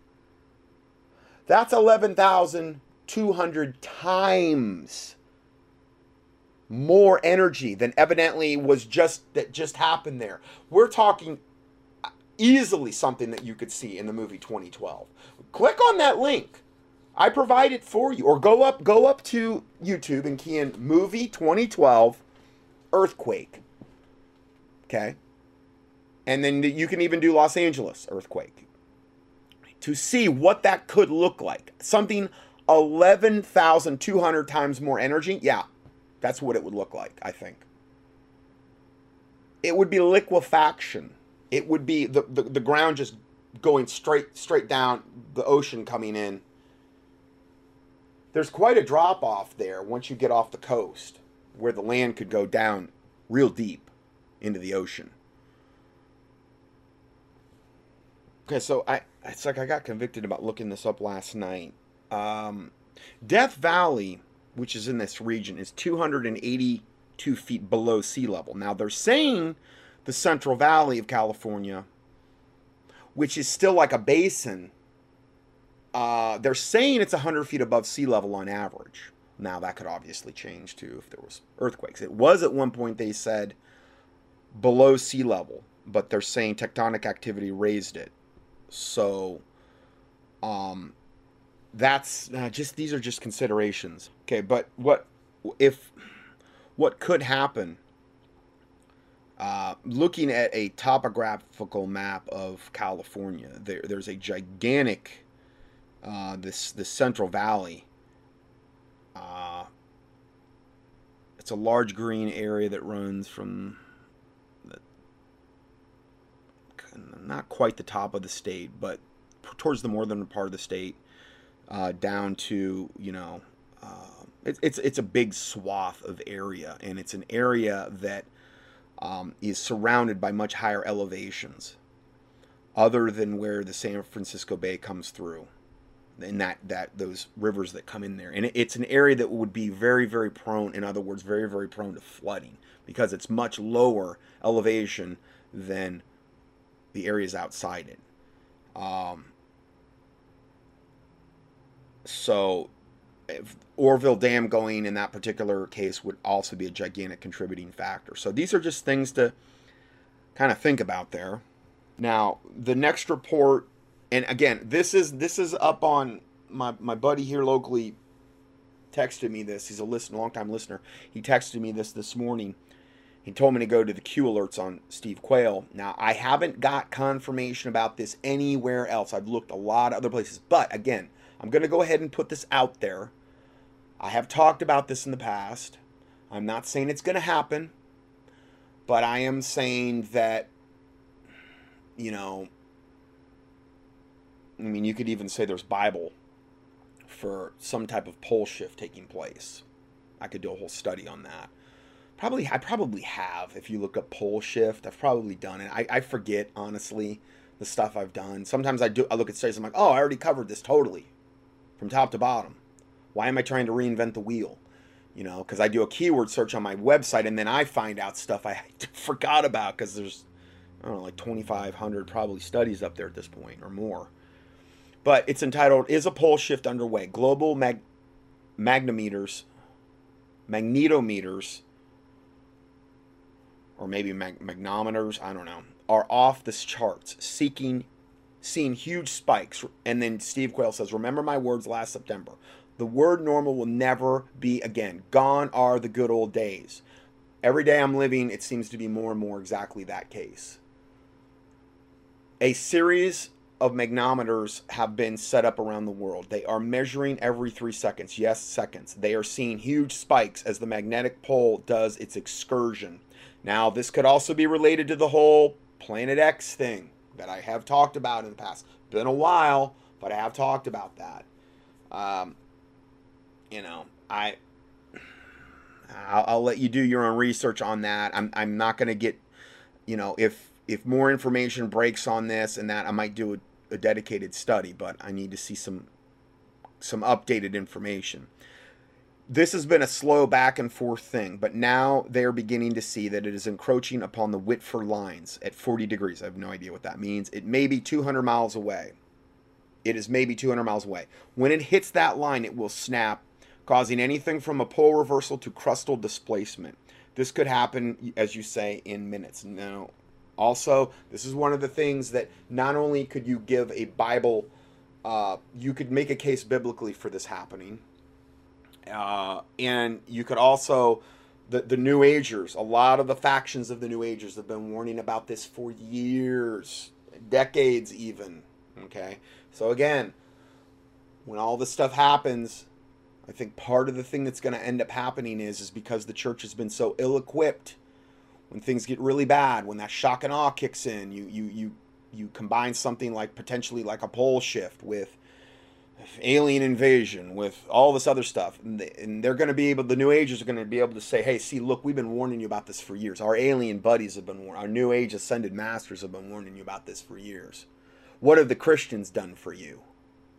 That's 11,200 times more energy than evidently was just that just happened there. We're talking easily something that you could see in the movie 2012. Click on that link. I provide it for you. Or go up go up to YouTube and key in movie 2012 earthquake. Okay? And then you can even do Los Angeles earthquake to see what that could look like. Something 11,200 times more energy. Yeah, that's what it would look like, I think. It would be liquefaction. It would be the, the, the ground just going straight straight down, the ocean coming in there's quite a drop off there once you get off the coast where the land could go down real deep into the ocean. Okay, so I it's like I got convicted about looking this up last night. Um, Death Valley which is in this region, is 282 feet below sea level. Now they're saying the Central Valley of California, which is still like a basin, uh, they're saying it's 100 feet above sea level on average. Now that could obviously change too if there was earthquakes. It was at one point they said below sea level, but they're saying tectonic activity raised it. So, um, that's uh, just these are just considerations. Okay, but what if what could happen? Uh, looking at a topographical map of California, there, there's a gigantic uh, this the Central Valley. Uh, it's a large green area that runs from the, not quite the top of the state, but towards the northern part of the state, uh, down to you know, uh, it, it's it's a big swath of area, and it's an area that um, is surrounded by much higher elevations, other than where the San Francisco Bay comes through in that that those rivers that come in there. And it's an area that would be very very prone in other words very very prone to flooding because it's much lower elevation than the areas outside it. Um, so Oroville Dam going in that particular case would also be a gigantic contributing factor. So these are just things to kind of think about there. Now the next report and again, this is this is up on my my buddy here locally texted me this. He's a listen, long time listener. He texted me this this morning. He told me to go to the Q alerts on Steve Quayle. Now, I haven't got confirmation about this anywhere else. I've looked a lot of other places. But again, I'm going to go ahead and put this out there. I have talked about this in the past. I'm not saying it's going to happen, but I am saying that, you know, I mean, you could even say there's Bible for some type of pole shift taking place. I could do a whole study on that. Probably, I probably have. If you look up pole shift, I've probably done it. I, I forget honestly the stuff I've done. Sometimes I do. I look at studies. I'm like, oh, I already covered this totally, from top to bottom. Why am I trying to reinvent the wheel? You know, because I do a keyword search on my website and then I find out stuff I forgot about because there's, I don't know, like 2,500 probably studies up there at this point or more but it's entitled "Is a Pole Shift Underway?" Global mag- magnetometers, or maybe mag- magnometers. I don't know. Are off the charts, seeking, seeing huge spikes. And then Steve Quayle says, "Remember my words last September. The word normal will never be again. Gone are the good old days." Every day I'm living, it seems to be more and more exactly that case. A series of magnometers have been set up around the world. They are measuring every three seconds. Yes, seconds. They are seeing huge spikes as the magnetic pole does its excursion. Now, this could also be related to the whole Planet X thing that I have talked about in the past. Been a while, but I have talked about that. Um, you know, I I'll, I'll, let you do your own research on that. I'm I'm not going to get, you know, if if more information breaks on this and that, I might do a a dedicated study, but I need to see some some updated information. This has been a slow back and forth thing, but now they're beginning to see that it is encroaching upon the Whitford lines at 40 degrees. I have no idea what that means. It may be 200 miles away. It is maybe 200 miles away. When it hits that line, it will snap, causing anything from a pole reversal to crustal displacement. This could happen, as you say, in minutes. Now, also, this is one of the things that not only could you give a Bible, uh, you could make a case biblically for this happening, uh, and you could also the the New Agers. A lot of the factions of the New Agers have been warning about this for years, decades even. Okay, so again, when all this stuff happens, I think part of the thing that's going to end up happening is is because the church has been so ill equipped when things get really bad, when that shock and awe kicks in, you you you you combine something like potentially like a pole shift with alien invasion with all this other stuff and they're going to be able the new agers are going to be able to say hey see look we've been warning you about this for years our alien buddies have been our new age ascended masters have been warning you about this for years what have the christians done for you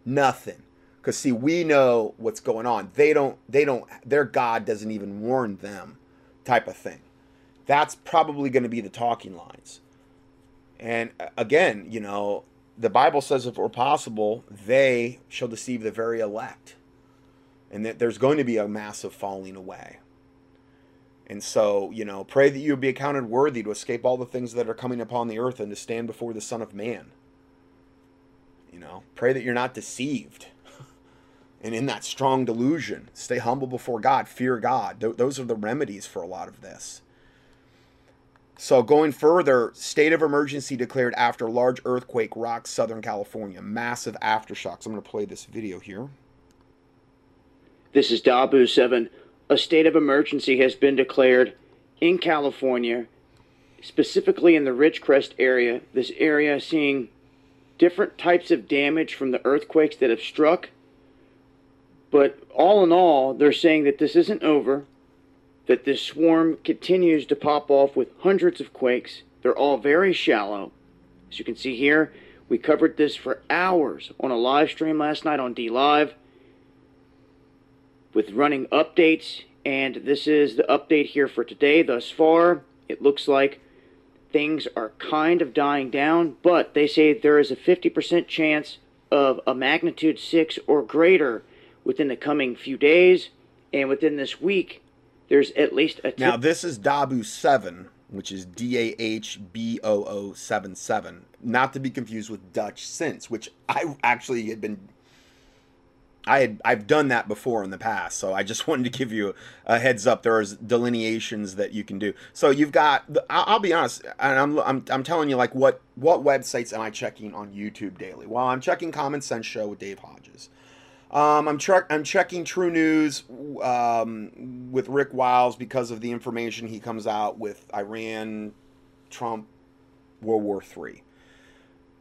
nothing Because see, we know what's going on. They don't. They don't. Their God doesn't even warn them, type of thing. That's probably going to be the talking lines. And uh, again, you know, the Bible says if it were possible, they shall deceive the very elect. And that there's going to be a massive falling away. And so, you know, pray that you be accounted worthy to escape all the things that are coming upon the earth and to stand before the Son of Man. You know, pray that you're not deceived. and in that strong delusion, stay humble before God, fear God. Th- those are the remedies for a lot of this. So, going further, state of emergency declared after large earthquake rocks Southern California. Massive aftershocks. I'm going to play this video here. This is Dahboo 7. A state of emergency has been declared in California, specifically in the Ridgecrest area. This area seeing different types of damage from the earthquakes that have struck. But all in all, they're saying that this isn't over that this swarm continues to pop off with hundreds of quakes. They're all very shallow. As you can see here, we covered this for hours on a live stream last night on DLive with running updates. And this is the update here for today thus far. It looks like things are kind of dying down, but they say there is a 50% chance of a magnitude 6 or greater within the coming few days. And within this week, there's at least a. now this is Dahboo seven, which is D A H B O O seven seven, not to be confused with Dutchsinse, which I actually had been. I had I've done that before in the past, so I just wanted to give you a heads up. There's delineations that you can do. So you've got. I'll be honest, and I'm I'm I'm telling you like what what websites am I checking on YouTube daily? Well, I'm checking Common Sense Show with Dave Hodges. Um, I'm, tre- I'm checking True News um, with Rick Wiles because of the information he comes out with Iran, Trump, World War III.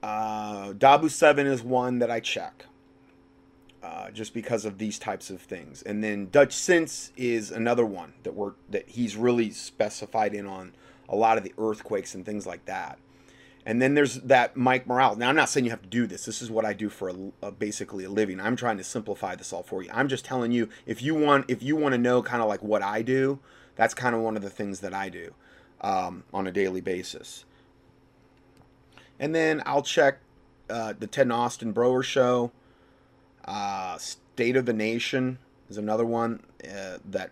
Uh, Dahboo 7 is one that I check uh, just because of these types of things. And then Dutchsinse is another one that we're that he's really specified in on a lot of the earthquakes and things like that. And then there's that Mike Morales. Now, I'm not saying you have to do this. This is what I do for a, a, basically a living. I'm trying to simplify this all for you. I'm just telling you if you want if you want to know kind of like what I do, that's kind of one of the things that I do um, on a daily basis. And then I'll check uh, the Ted and Austin Broer Show. Uh, State of the Nation is another one uh, that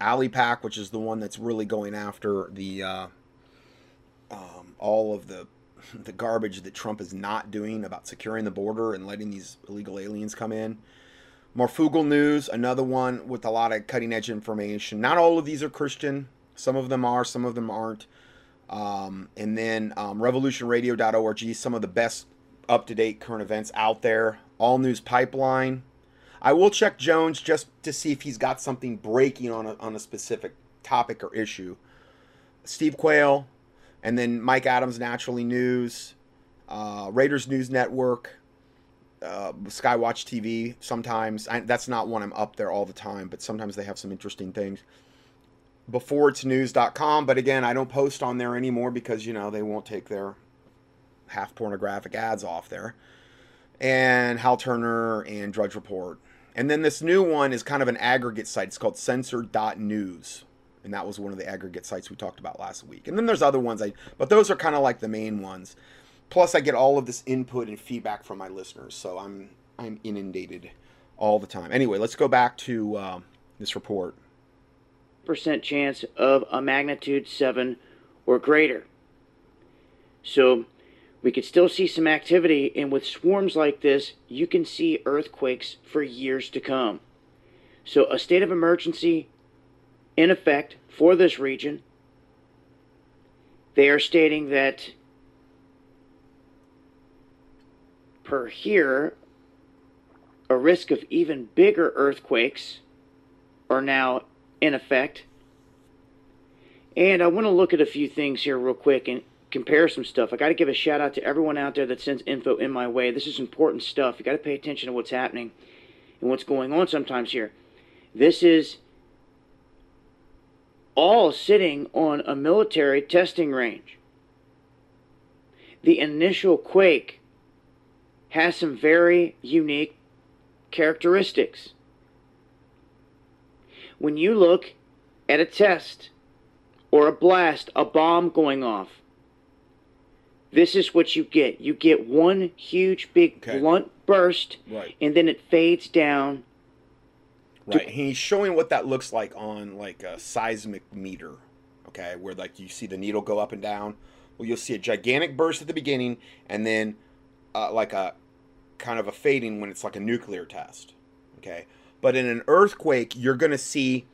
ALIPAC, which is the one that's really going after the uh, um, all of the the garbage that Trump is not doing about securing the border and letting these illegal aliens come in. Marfoogle News, another one with a lot of cutting edge information. Not all of these are Christian. Some of them are, some of them aren't. Um, and then um, revolutionradio.org, some of the best up to date current events out there. All News Pipeline. I will check Jones just to see if he's got something breaking on a, on a specific topic or issue. Steve Quayle, and then Mike Adams Naturally News, uh, Raiders News Network, uh, Skywatch TV. Sometimes I, that's not one I'm up there all the time, but sometimes they have some interesting things. Before it's news.com, but again, I don't post on there anymore because you know they won't take their half pornographic ads off there. And Hal Turner and Drudge Report. And then this new one is kind of an aggregate site. It's called censored.news and that was one of the aggregate sites we talked about last week. And then there's other ones I but those are kind of like the main ones. Plus I get all of this input and feedback from my listeners, so I'm I'm inundated all the time. Anyway, let's go back to uh, this report. Percent chance of a magnitude seven or greater. So we could still see some activity, and with swarms like this, you can see earthquakes for years to come. So a state of emergency in effect for this region. They are stating that per here, a risk of even bigger earthquakes are now in effect. And I want to look at a few things here real quick and compare some stuff. I got to give a shout out to everyone out there that sends info in my way. This is important stuff. You got to pay attention to what's happening and what's going on sometimes here. This is all sitting on a military testing range. The initial quake has some very unique characteristics. When you look at a test or a blast, a bomb going off, this is what you get. You get one huge big Okay. blunt burst, Right. and then it fades down. Right. He's showing what that looks like on like a seismic meter. Okay, where like you see the needle go up and down. Well, you'll see a gigantic burst at the beginning, and then uh, like a kind of a fading when it's like a nuclear test. Okay, but in an earthquake, you're gonna see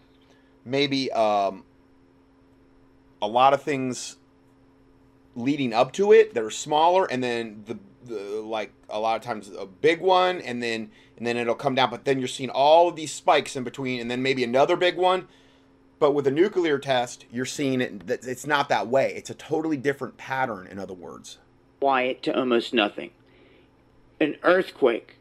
maybe um, a lot of things leading up to it that are smaller, and then the, the like a lot of times a big one, and then and then it'll come down. But then you're seeing all of these spikes in between, and then maybe another big one. But with a nuclear test, you're seeing it. That it's not that way. It's a totally different pattern. In other words, quiet to almost nothing. An earthquake,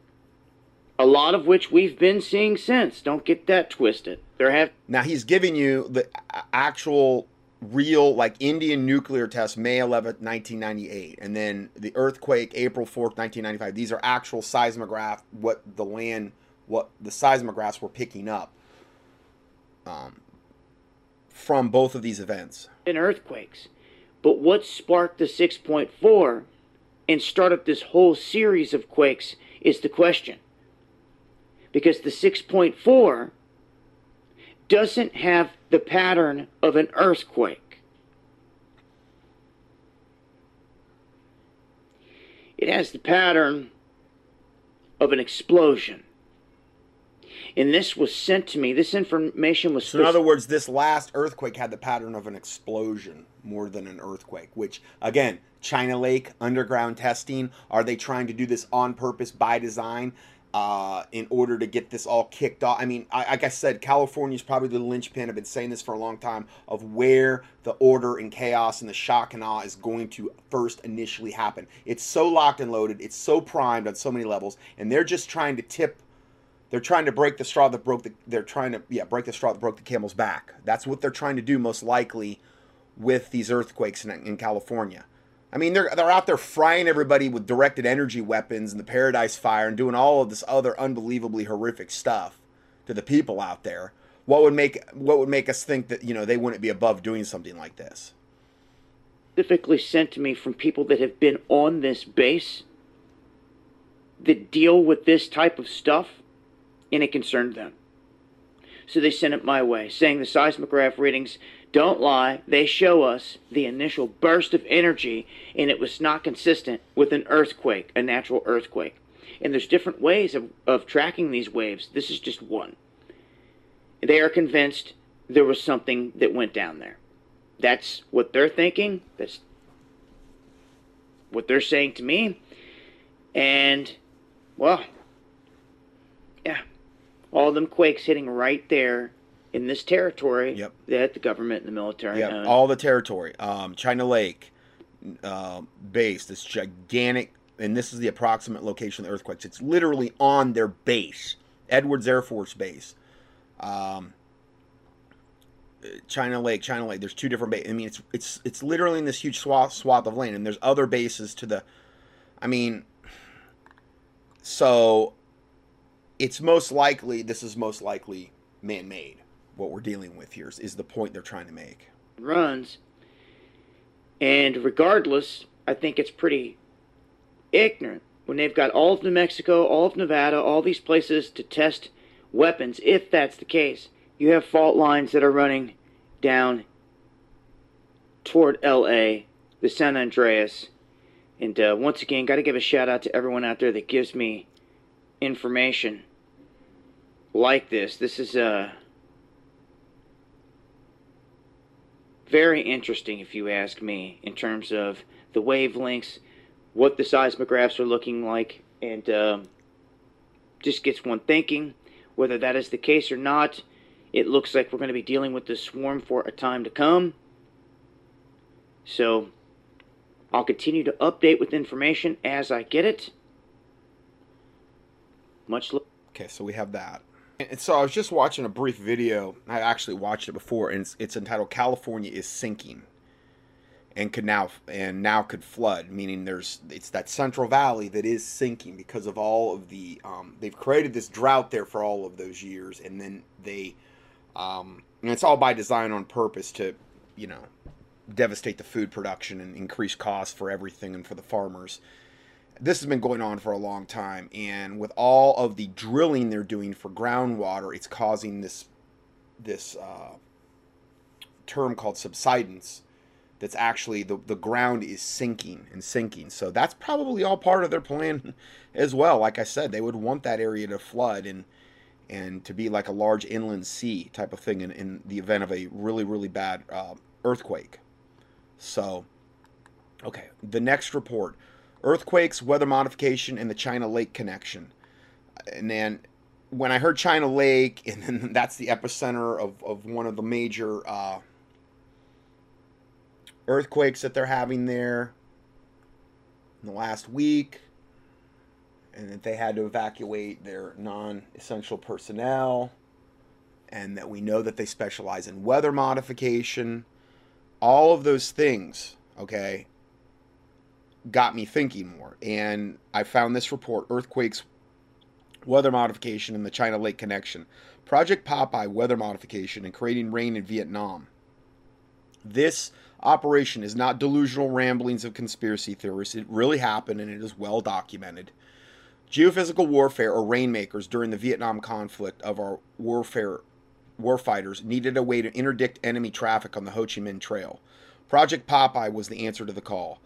a lot of which we've been seeing since. Don't get that twisted. There have now he's giving you the actual, real like Indian nuclear test, May 11th, 1998, and then the earthquake, April 4th, 1995. These are actual seismograph. What the land, what the seismographs were picking up. Um, from both of these events. been earthquakes, but what sparked the 6.4 and started this whole series of quakes is the question. Because the 6.4 doesn't have the pattern of an earthquake. It has the pattern of an explosion. And this was sent to me. This information was So in other words, this last earthquake had the pattern of an explosion more than an earthquake. Which again, China Lake underground testing. Are they trying to do this on purpose by design? Uh, in order to get this all kicked off. I mean, I, like I said, California is probably the linchpin. I've been saying this for a long time of where the order and chaos and the shock and awe is going to first initially happen. It's so locked and loaded. It's so primed on so many levels, and they're just trying to tip they're trying to break the straw that broke the. They're trying to yeah break the straw that broke the camel's back. That's what they're trying to do most likely with these earthquakes in, in California. I mean they're they're out there frying everybody with directed energy weapons and the Paradise Fire and doing all of this other unbelievably horrific stuff to the people out there. What would make what would make us think that you know they wouldn't be above doing something like this? specifically sent to me from people that have been on this base that deal with this type of stuff and it concerned them. So they sent it my way, saying the seismograph readings don't lie. They show us the initial burst of energy, and it was not consistent with an earthquake, a natural earthquake. And there's different ways of, of tracking these waves. This is just one. They are convinced there was something that went down there. That's what they're thinking. That's what they're saying to me. And, well, yeah, all them quakes hitting right there in this territory Yep. that the government and the military Yeah, own. all the territory. Um, China Lake uh, base, this gigantic, and this is the approximate location of the earthquakes. It's literally on their base, Edwards Air Force Base. Um, China Lake, China Lake. There's two different bases. I mean, it's it's it's literally in this huge swath swath of land, and there's other bases to the. I mean, so it's most likely this is most likely man-made. What we're dealing with here is, the point they're trying to make. runs. And regardless, I think it's pretty ignorant when they've got all of New Mexico, all of Nevada, all these places to test weapons, if that's the case. You have fault lines that are running down toward LA, the San Andreas. And uh, once again, got to give a shout out to everyone out there that gives me information like this. This is uh, very interesting, if you ask me, in terms of the wavelengths, what the seismographs are looking like, and um, just gets one thinking whether that is the case or not. It looks like we're going to be dealing with this swarm for a time to come. So I'll continue to update with information as I get it. Much. Okay, so we have that. And so I was just watching a brief video. I actually watched it before, and it's, it's entitled "California is Sinking." and could now and now could flood, meaning there's it's that Central Valley that is sinking because of all of the um, they've created this drought there for all of those years, and then they um, and it's all by design on purpose to you know devastate the food production and increase costs for everything and for the farmers. This has been going on for a long time, and with all of the drilling they're doing for groundwater, it's causing this this uh, term called subsidence. That's actually the the ground is sinking and sinking. So that's probably all part of their plan as well. Like I said, they would want that area to flood and and to be like a large inland sea type of thing in, in the event of a really really bad uh, earthquake. So, okay, the next report earthquakes, weather modification, and the China Lake connection. And then when I heard China Lake, and then that's the epicenter of, of one of the major uh, earthquakes that they're having there in the last week, and that they had to evacuate their non essential personnel, and that we know that they specialize in weather modification all of those things, okay, got me thinking more. And I found this report Earthquakes, Weather Modification, and the China Lake Connection. Project Popeye Weather Modification and Creating Rain in Vietnam. This operation is not delusional ramblings of conspiracy theorists. It really happened and it is well documented. Geophysical warfare or rainmakers during the Vietnam conflict of our warfare warfighters needed a way to interdict enemy traffic on the Ho Chi Minh Trail. Project Popeye was the answer to the call.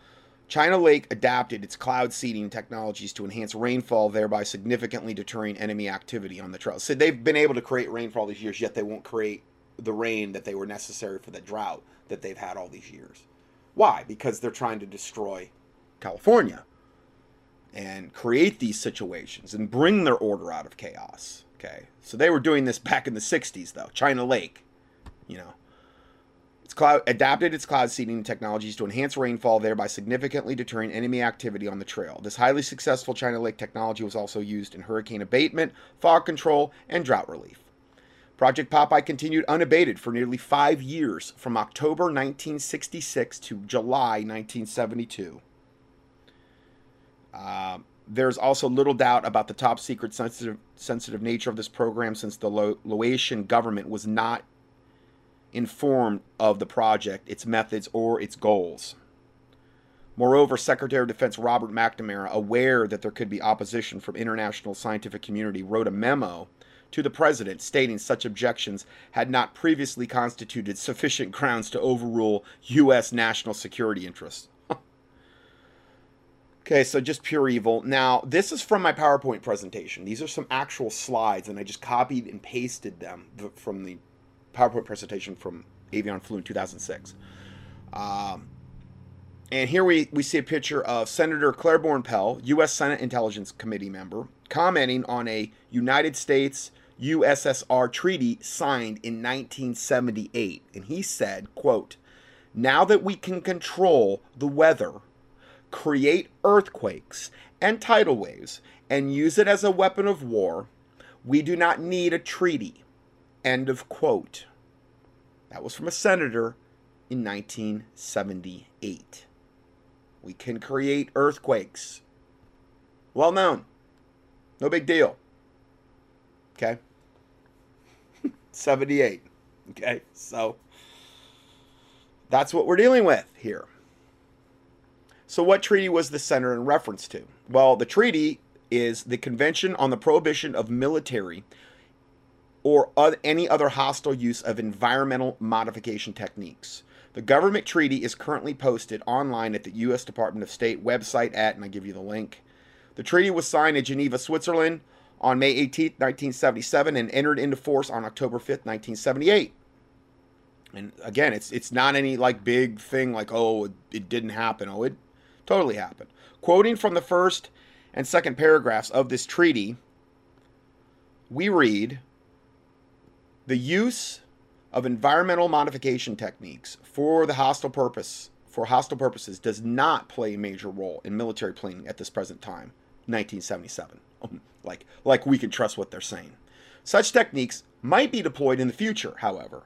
China Lake adapted its cloud seeding technologies to enhance rainfall, thereby significantly deterring enemy activity on the trail. So they've been able to create rainfall these years, yet they won't create the rain that they were necessary for the drought that they've had all these years. Why? Because they're trying to destroy California and create these situations and bring their order out of chaos. Okay. So they were doing this back in the 60s, though. China Lake, you know. It's cloud, adapted its cloud seeding technologies to enhance rainfall, thereby significantly deterring enemy activity on the trail. This highly successful China Lake technology was also used in hurricane abatement, fog control, and drought relief. Project Popeye continued unabated for nearly five years, from October 1966 to July 1972. Uh, there's also little doubt about the top secret sensitive sensitive nature of this program since the Laotian government was not informed of the project, its methods, or its goals. Moreover, Secretary of Defense Robert McNamara, aware that there could be opposition from international scientific community, wrote a memo to the president stating such objections had not previously constituted sufficient grounds to overrule U.S. national security interests. Okay, so just pure evil. Now, this is from my PowerPoint presentation. These are some actual slides, and I just copied and pasted them from the PowerPoint presentation from Avian Flu in 2006. Um, and here we, we see a picture of Senator Claiborne Pell, U.S. Senate Intelligence Committee member, commenting on a United States USSR treaty signed in 1978. And he said, quote, now that we can control the weather create earthquakes and tidal waves and use it as a weapon of war, we do not need a treaty. End of quote. That was from a senator in 1978. We can create earthquakes. Well known. No big deal. Okay. 78. Okay. So that's what we're dealing with here. So, what treaty was the center in reference to? Well, the treaty is the Convention on the Prohibition of Military or any other hostile use of environmental modification techniques. The government treaty is currently posted online at the U.S. Department of State website at, and I give you the link. The treaty was signed in Geneva, Switzerland on May 18, 1977, and entered into force on October 5, 1978. And again, it's it's not any like big thing like oh it, it didn't happen. Oh, it Totally happened. Quoting from the first and second paragraphs of this treaty, we read the use of environmental modification techniques for the hostile purpose for hostile purposes does not play a major role in military planning at this present time 1977 like like we can trust what they're saying such techniques might be deployed in the future however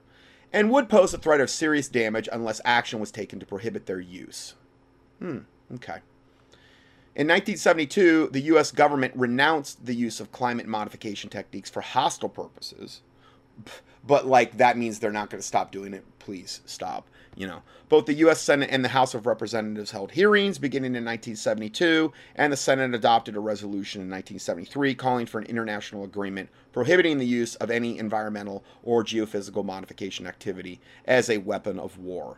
and would pose a threat of serious damage unless action was taken to prohibit their use. Hmm, okay. In 1972, the US government renounced the use of climate modification techniques for hostile purposes. But, like, that means they're not going to stop doing it. Please stop. You know, both the U.S. Senate and the House of Representatives held hearings beginning in 1972, and the Senate adopted a resolution in 1973 calling for an international agreement prohibiting the use of any environmental or geophysical modification activity as a weapon of war.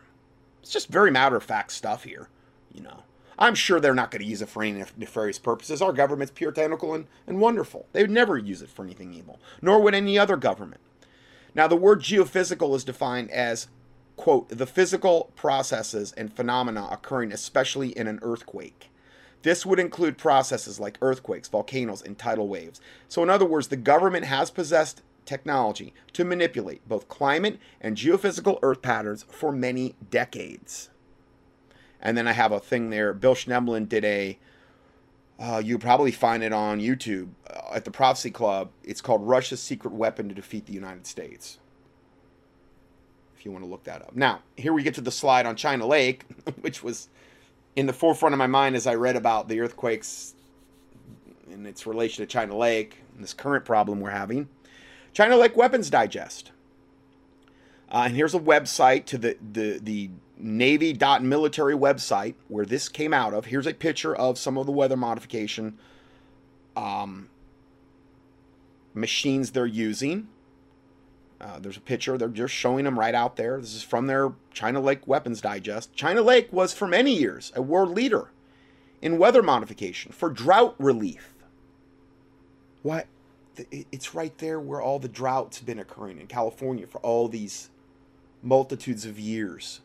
It's just very matter of fact stuff here, you know. I'm sure they're not going to use it for any nefarious purposes. Our government's puritanical and, and wonderful. They would never use it for anything evil, nor would any other government. Now, the word geophysical is defined as quote, the physical processes and phenomena occurring especially in an earthquake. This would include processes like earthquakes, volcanoes, and tidal waves. So, in other words, the government has possessed technology to manipulate both climate and geophysical earth patterns for many decades. And then I have a thing there. Bill Schnoebelen did a, uh, you probably find it on YouTube uh, at the Prophecy Club. It's called Russia's Secret Weapon to Defeat the United States if you want to look that up. Now, here we get to the slide on China Lake, which was in the forefront of my mind as I read about the earthquakes and its relation to China Lake and this current problem we're having. China Lake Weapons Digest. Uh, and here's a website to the, the, the Navy.military website where this came out of. Here's a picture of some of the weather modification um, machines they're using. Uh, there's a picture. They're just showing them right out there. This is from their China Lake Weapons Digest. China Lake was for many years a world leader in weather modification for drought relief. What? It's right there where all the droughts have been occurring in California for all these multitudes of years.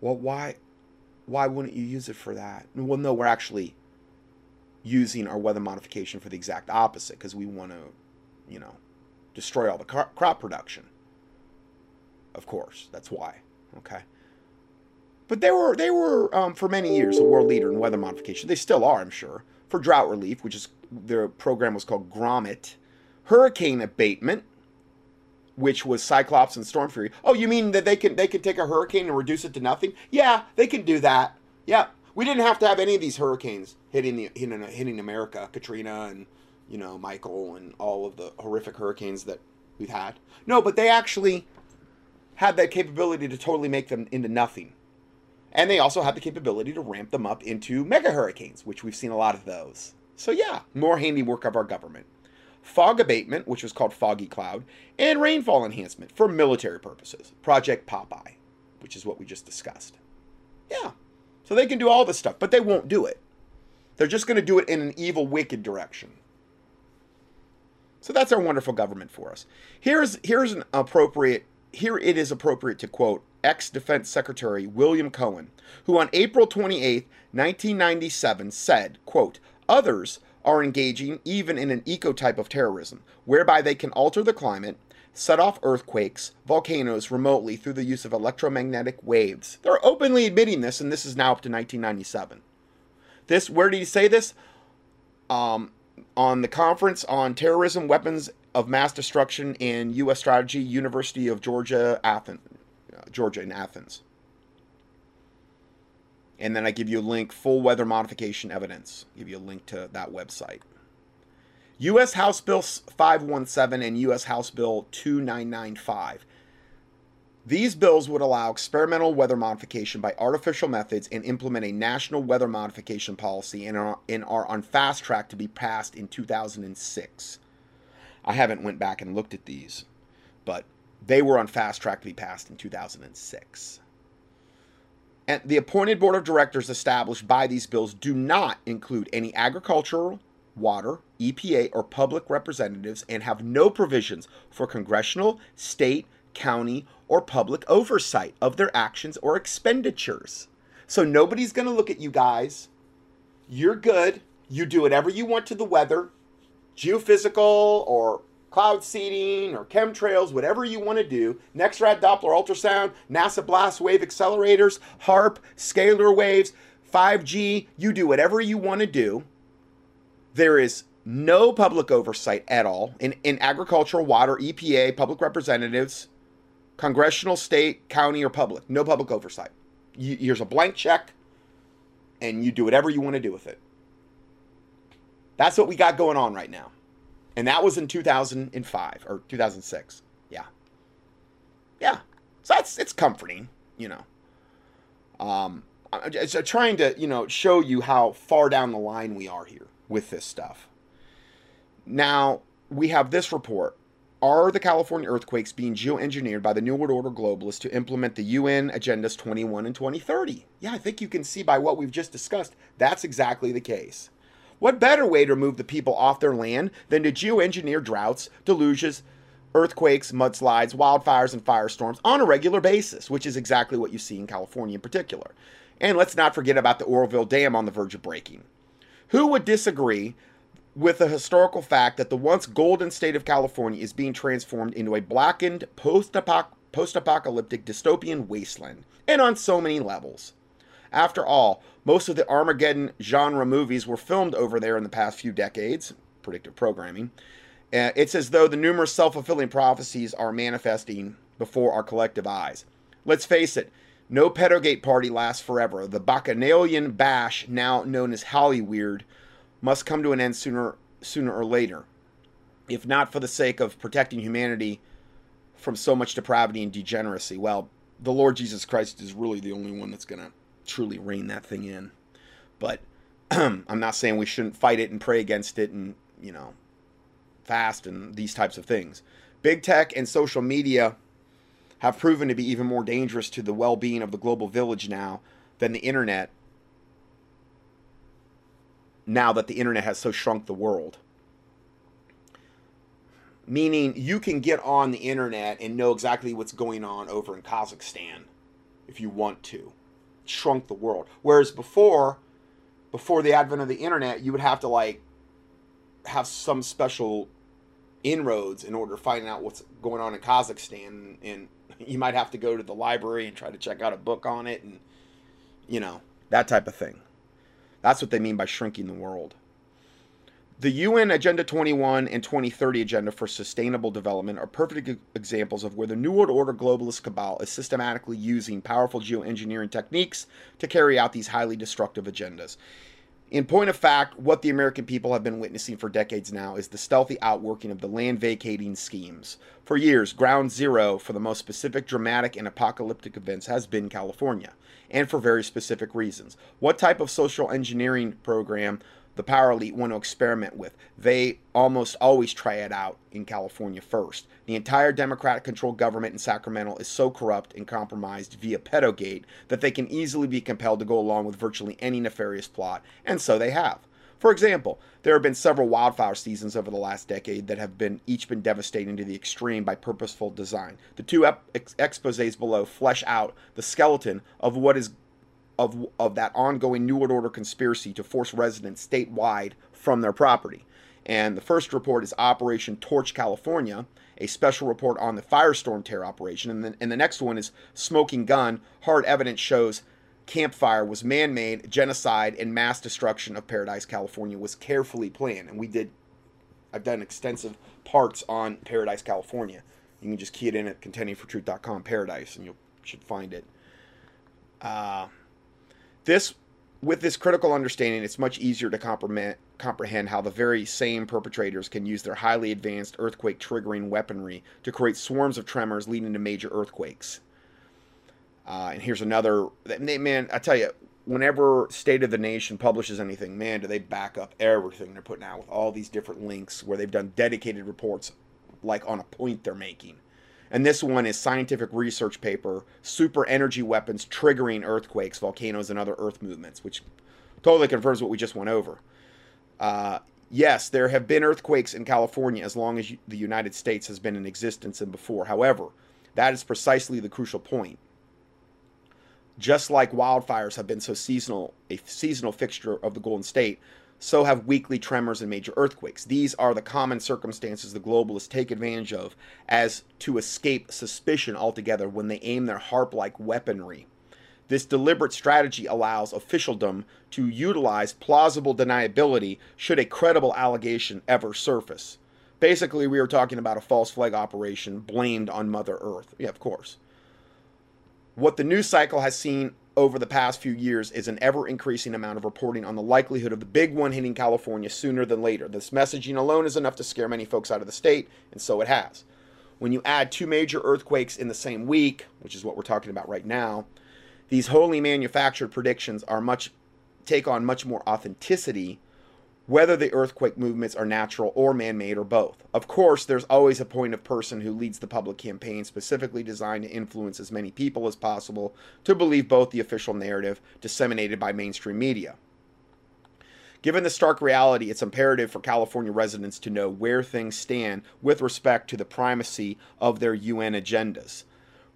Well, why? Why wouldn't you use it for that? Well, no, we're actually using our weather modification for the exact opposite because we want to, you know, destroy all the crop production. Of course, that's why. Okay. But they were they were um, for many years a world leader in weather modification. They still are, I'm sure, for drought relief, which is their program was called Gromet, hurricane abatement, which was Cyclops and Storm Fury. Oh, you mean that they can they can take a hurricane and reduce it to nothing? Yeah, they can do that. Yeah, we didn't have to have any of these hurricanes hitting the hitting, hitting America, Katrina and you know, Michael and all of the horrific hurricanes that we've had. No, but they actually had that capability to totally make them into nothing. And they also had the capability to ramp them up into mega hurricanes, which we've seen a lot of those. So, yeah, more handiwork of our government. Fog abatement, which was called Foggy Cloud, and rainfall enhancement for military purposes. Project Popeye, which is what we just discussed. Yeah. So they can do all this stuff, but they won't do it. They're just going to do it in an evil, wicked direction. So that's our wonderful government for us. Here's here's an appropriate here it is appropriate to quote ex-defense secretary William Cohen, who on April 28, 1997 said, quote, "Others are engaging even in an eco-type of terrorism whereby they can alter the climate, set off earthquakes, volcanoes remotely through the use of electromagnetic waves." They're openly admitting this and this is now up to 1997. This where did he say this? Um, on the conference on terrorism, weapons of mass destruction, and U.S. strategy, University of Georgia, Athens, uh, Georgia in Athens. And then I give you a link, full weather modification evidence. Give you a link to that website. U.S. House Bill 517 and U.S. House Bill 2995 these bills would allow experimental weather modification by artificial methods and implement a national weather modification policy and are, and are on fast track to be passed in 2006. I haven't went back and looked at these, but they were on fast track to be passed in 2006. And the appointed board of directors established by these bills do not include any agricultural, water, EPA, or public representatives and have no provisions for congressional, state, county, or public oversight of their actions or expenditures. So nobody's going to look at you guys. You're good. You do whatever you want to the weather, geophysical or cloud seeding or chemtrails, whatever you want to do. NEXRAD Doppler ultrasound, NASA blast wave accelerators, HAARP, scalar waves, 5G, you do whatever you want to do. There is no public oversight at all in, in agricultural, water, EPA, public representatives, congressional, state, county, or public. No public oversight. You, here's a blank check, and you do whatever you want to do with it. That's what we got going on right now. And that was in 2005 or 2006. Yeah. Yeah. So that's it's comforting, you know. Um, I'm just trying to, you know, show you how far down the line we are here with this stuff. Now, we have this report. Are the California earthquakes being geoengineered by the New World Order globalists to implement the UN Agendas 21 and 2030? Yeah, I think you can see by what we've just discussed, that's exactly the case. What better way to remove the people off their land than to geoengineer droughts, deluges, earthquakes, mudslides, wildfires, and firestorms on a regular basis, which is exactly what you see in California in particular. And let's not forget about the Oroville Dam on the verge of breaking. Who would disagree with the historical fact that the once golden state of California is being transformed into a blackened post apocalyptic dystopian wasteland, and on so many levels? After all, most of the Armageddon genre movies were filmed over there in the past few decades, predictive programming. Uh, it's as though the numerous self fulfilling prophecies are manifesting before our collective eyes. Let's face it, no pedogate party lasts forever. The Bacchanalian bash, now known as Hollyweird, must come to an end sooner sooner or later. If not for the sake of protecting humanity from so much depravity and degeneracy, well, the Lord Jesus Christ is really the only one that's going to truly rein that thing in. But I'm not saying we shouldn't fight it and pray against it and, you know, fast and these types of things. Big tech and social media have proven to be even more dangerous to the well being of the global village now than the internet, now that the internet has so shrunk the world. Meaning, you can get on the internet and know exactly what's going on over in Kazakhstan if you want to. Shrunk the world. Whereas before, before the advent of the internet, you would have to like have some special inroads in order to find out what's going on in Kazakhstan and you might have to go to the library and try to check out a book on it and you know that type of thing that's what they mean by shrinking the world the UN Agenda 21 and 2030 Agenda for Sustainable Development are perfect examples of where the New World Order globalist cabal is systematically using powerful geoengineering techniques to carry out these highly destructive agendas. In point of fact, what the American people have been witnessing for decades now is the stealthy outworking of the land vacating schemes. For years, ground zero for the most specific, dramatic, and apocalyptic events has been California, and for very specific reasons. What type of social engineering program the power elite want to experiment with. They almost always try it out in California first. The entire Democratic controlled government in Sacramento is so corrupt and compromised via pedogate that they can easily be compelled to go along with virtually any nefarious plot, and so they have. For example, there have been several wildfire seasons over the last decade that have been each been devastating to the extreme by purposeful design. The two ep- ex- exposés below flesh out the skeleton of what is of, of that ongoing New World Order conspiracy to force residents statewide from their property. And the first report is Operation Torch California, a special report on the Firestorm terror operation. And, then, and the next one is Smoking Gun. Hard evidence shows campfire was man made, genocide, and mass destruction of Paradise, California was carefully planned. And we did, I've done extensive parts on Paradise, California. You can just key it in at contendingfortruth.com, Paradise, and you should find it. Uh, this, with this critical understanding, it's much easier to comprehend how the very same perpetrators can use their highly advanced earthquake triggering weaponry to create swarms of tremors leading to major earthquakes. Uh, and here's another man. I tell you, whenever State of the Nation publishes anything, man, do they back up everything they're putting out with all these different links where they've done dedicated reports, like on a point they're making. And this one is scientific research paper, super energy weapons triggering earthquakes, volcanoes, and other earth movements, which totally confirms what we just went over. Uh, yes, there have been earthquakes in California as long as the United States has been in existence and before. However, that is precisely the crucial point. Just like wildfires have been so seasonal, a seasonal fixture of the Golden State, so have weekly tremors and major earthquakes. These are the common circumstances the globalists take advantage of as to escape suspicion altogether when they aim their HAARP like weaponry This deliberate strategy allows officialdom to utilize plausible deniability should a credible allegation ever surface. Basically, we were talking about a false flag operation blamed on Mother Earth. Yeah, of course. What the news cycle has seen over the past few years is an ever increasing amount of reporting on the likelihood of the big one hitting California sooner than later. This messaging alone is enough to scare many folks out of the state, and so it has. When you add two major earthquakes in the same week, which is what we're talking about right now, these wholly manufactured predictions are much take on much more authenticity whether the earthquake movements are natural or man made or both. Of course, there's always a point of person who leads the public campaign specifically designed to influence as many people as possible to believe both the official narrative disseminated by mainstream media. Given the stark reality, it's imperative for California residents to know where things stand with respect to the primacy of their UN agendas.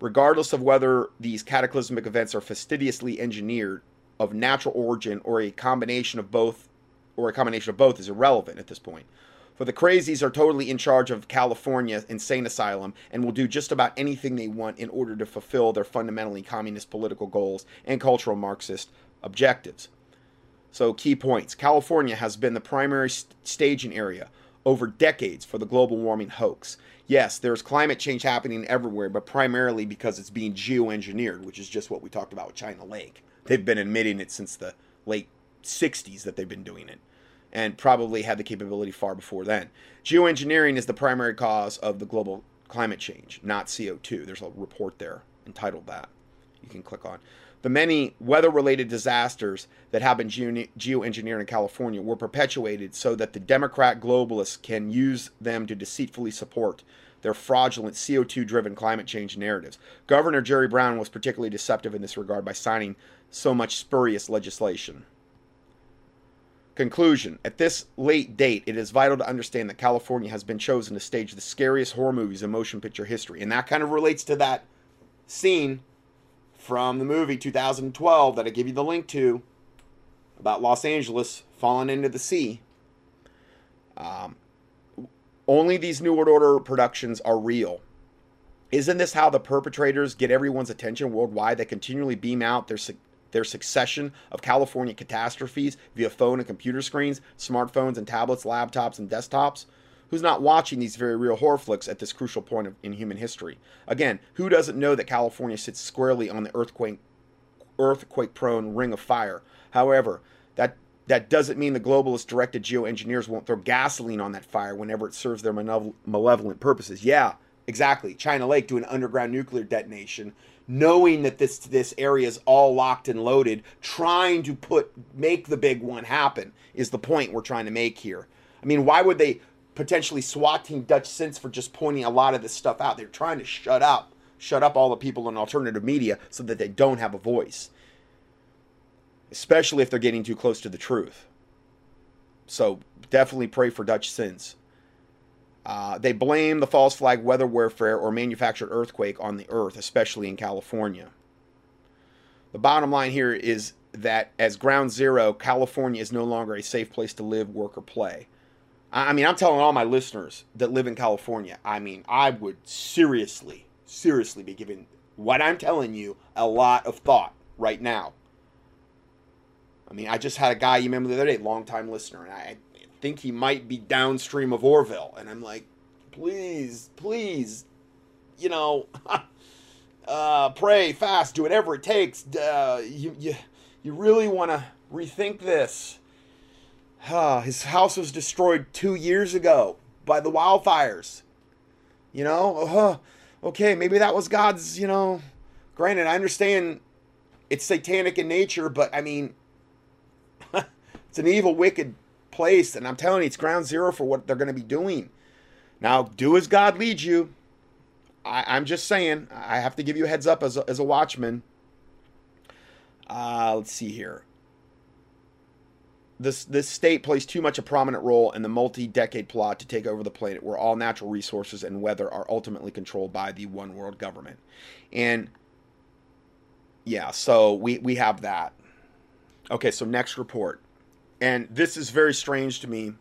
Regardless of whether these cataclysmic events are fastidiously engineered, of natural origin, or a combination of both or a combination of both is irrelevant at this point. For the crazies are totally in charge of California insane asylum and will do just about anything they want in order to fulfill their fundamentally communist political goals and cultural Marxist objectives. So, key points California has been the primary st- staging area over decades for the global warming hoax. Yes, there's climate change happening everywhere, but primarily because it's being geoengineered, which is just what we talked about with China Lake. They've been admitting it since the late 60s that they've been doing it and probably had the capability far before then. Geoengineering is the primary cause of the global climate change, not CO2. There's a report there entitled that you can click on. The many weather related disasters that have been geoengineered in California were perpetuated so that the Democrat globalists can use them to deceitfully support their fraudulent CO2 driven climate change narratives. Governor Jerry Brown was particularly deceptive in this regard by signing so much spurious legislation. Conclusion At this late date, it is vital to understand that California has been chosen to stage the scariest horror movies in motion picture history. And that kind of relates to that scene from the movie 2012 that I give you the link to about Los Angeles falling into the sea. Um, only these New World Order productions are real. Isn't this how the perpetrators get everyone's attention worldwide? They continually beam out their their succession of California catastrophes via phone and computer screens, smartphones and tablets, laptops and desktops? Who's not watching these very real horror flicks at this crucial point of, in human history? Again, who doesn't know that California sits squarely on the earthquake earthquake prone ring of fire? However, that that doesn't mean the globalist directed geoengineers won't throw gasoline on that fire whenever it serves their malevolent purposes. Yeah, exactly. China Lake doing underground nuclear detonation knowing that this this area is all locked and loaded, trying to put make the big one happen is the point we're trying to make here. I mean, why would they potentially SWAT team Dutchsinse for just pointing a lot of this stuff out? They're trying to shut up, shut up all the people in alternative media so that they don't have a voice. Especially if they're getting too close to the truth. So definitely pray for Dutchsinse. Uh, they blame the false flag weather warfare or manufactured earthquake on the earth, especially in California. The bottom line here is that as ground zero, California is no longer a safe place to live, work, or play. I mean, I'm telling all my listeners that live in California, I mean, I would seriously, seriously be giving what I'm telling you a lot of thought right now. I mean, I just had a guy, you remember the other day, longtime listener, and I think he might be downstream of Oroville. And I'm like, please, please, you know, uh, pray, fast, do whatever it takes. Uh, you, you, you really want to rethink this. Uh, his house was destroyed two years ago by the wildfires. You know, uh, okay, maybe that was God's, you know, granted, I understand it's satanic in nature, but I mean, it's an evil, wicked place. And I'm telling you, it's ground zero for what they're going to be doing. Now, do as God leads you. I, am just saying, I have to give you a heads up as a, as a watchman. Uh, let's see here. This, this state plays too much a prominent role in the multi decade plot to take over the planet where all natural resources and weather are ultimately controlled by the one world government. And yeah, so we, we have that. Okay, so next report. And this is very strange to me.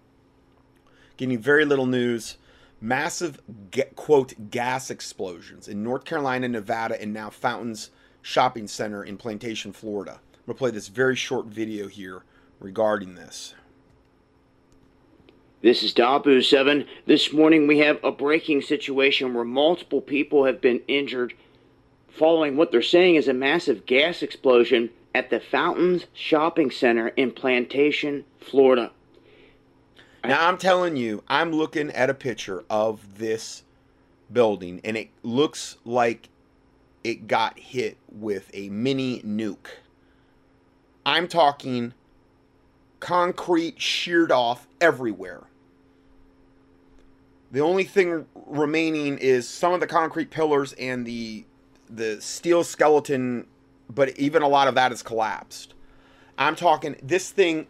Getting very little news. Massive, quote, gas explosions in North Carolina, Nevada, and now Fountains, shopping center in Plantation, Florida. I'm going to play this very short video here regarding this. This is Dahboo 7. This morning we have a breaking situation where multiple people have been injured following what they're saying is a massive gas explosion at the Fountains Shopping Center in Plantation, Florida. Now I'm telling you, I'm looking at a picture of this building and it looks like it got hit with a mini nuke. I'm talking concrete sheared off everywhere. The only thing remaining is some of the concrete pillars and the the steel skeleton, but even a lot of that has collapsed. I'm talking this thing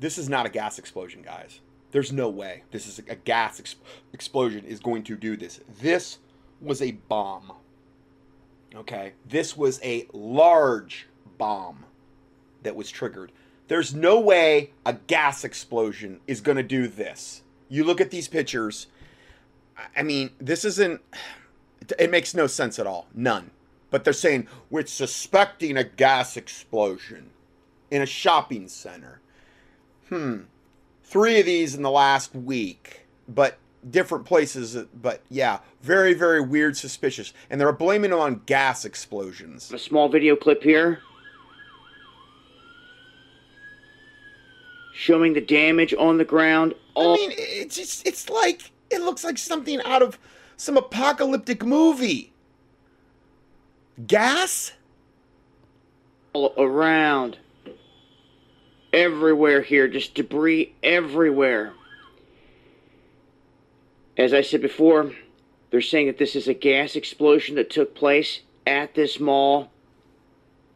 this is not a gas explosion, guys. There's no way this is a gas ex- explosion is going to do this. This was a bomb. Okay, this was a large bomb that was triggered. There's no way a gas explosion is going to do this. You look at these pictures. I mean, this isn't. It makes no sense at all. None. But they're saying we're suspecting a gas explosion in a shopping center. Hmm. Three of these in the last week, but different places. But yeah, very, very weird, suspicious. And they're blaming it on gas explosions. A small video clip here showing the damage on the ground. All- I mean, it's just, it's like, it looks like something out of some apocalyptic movie. Gas? All around everywhere here, just debris everywhere. As I said before, they're saying that this is a gas explosion that took place at this mall.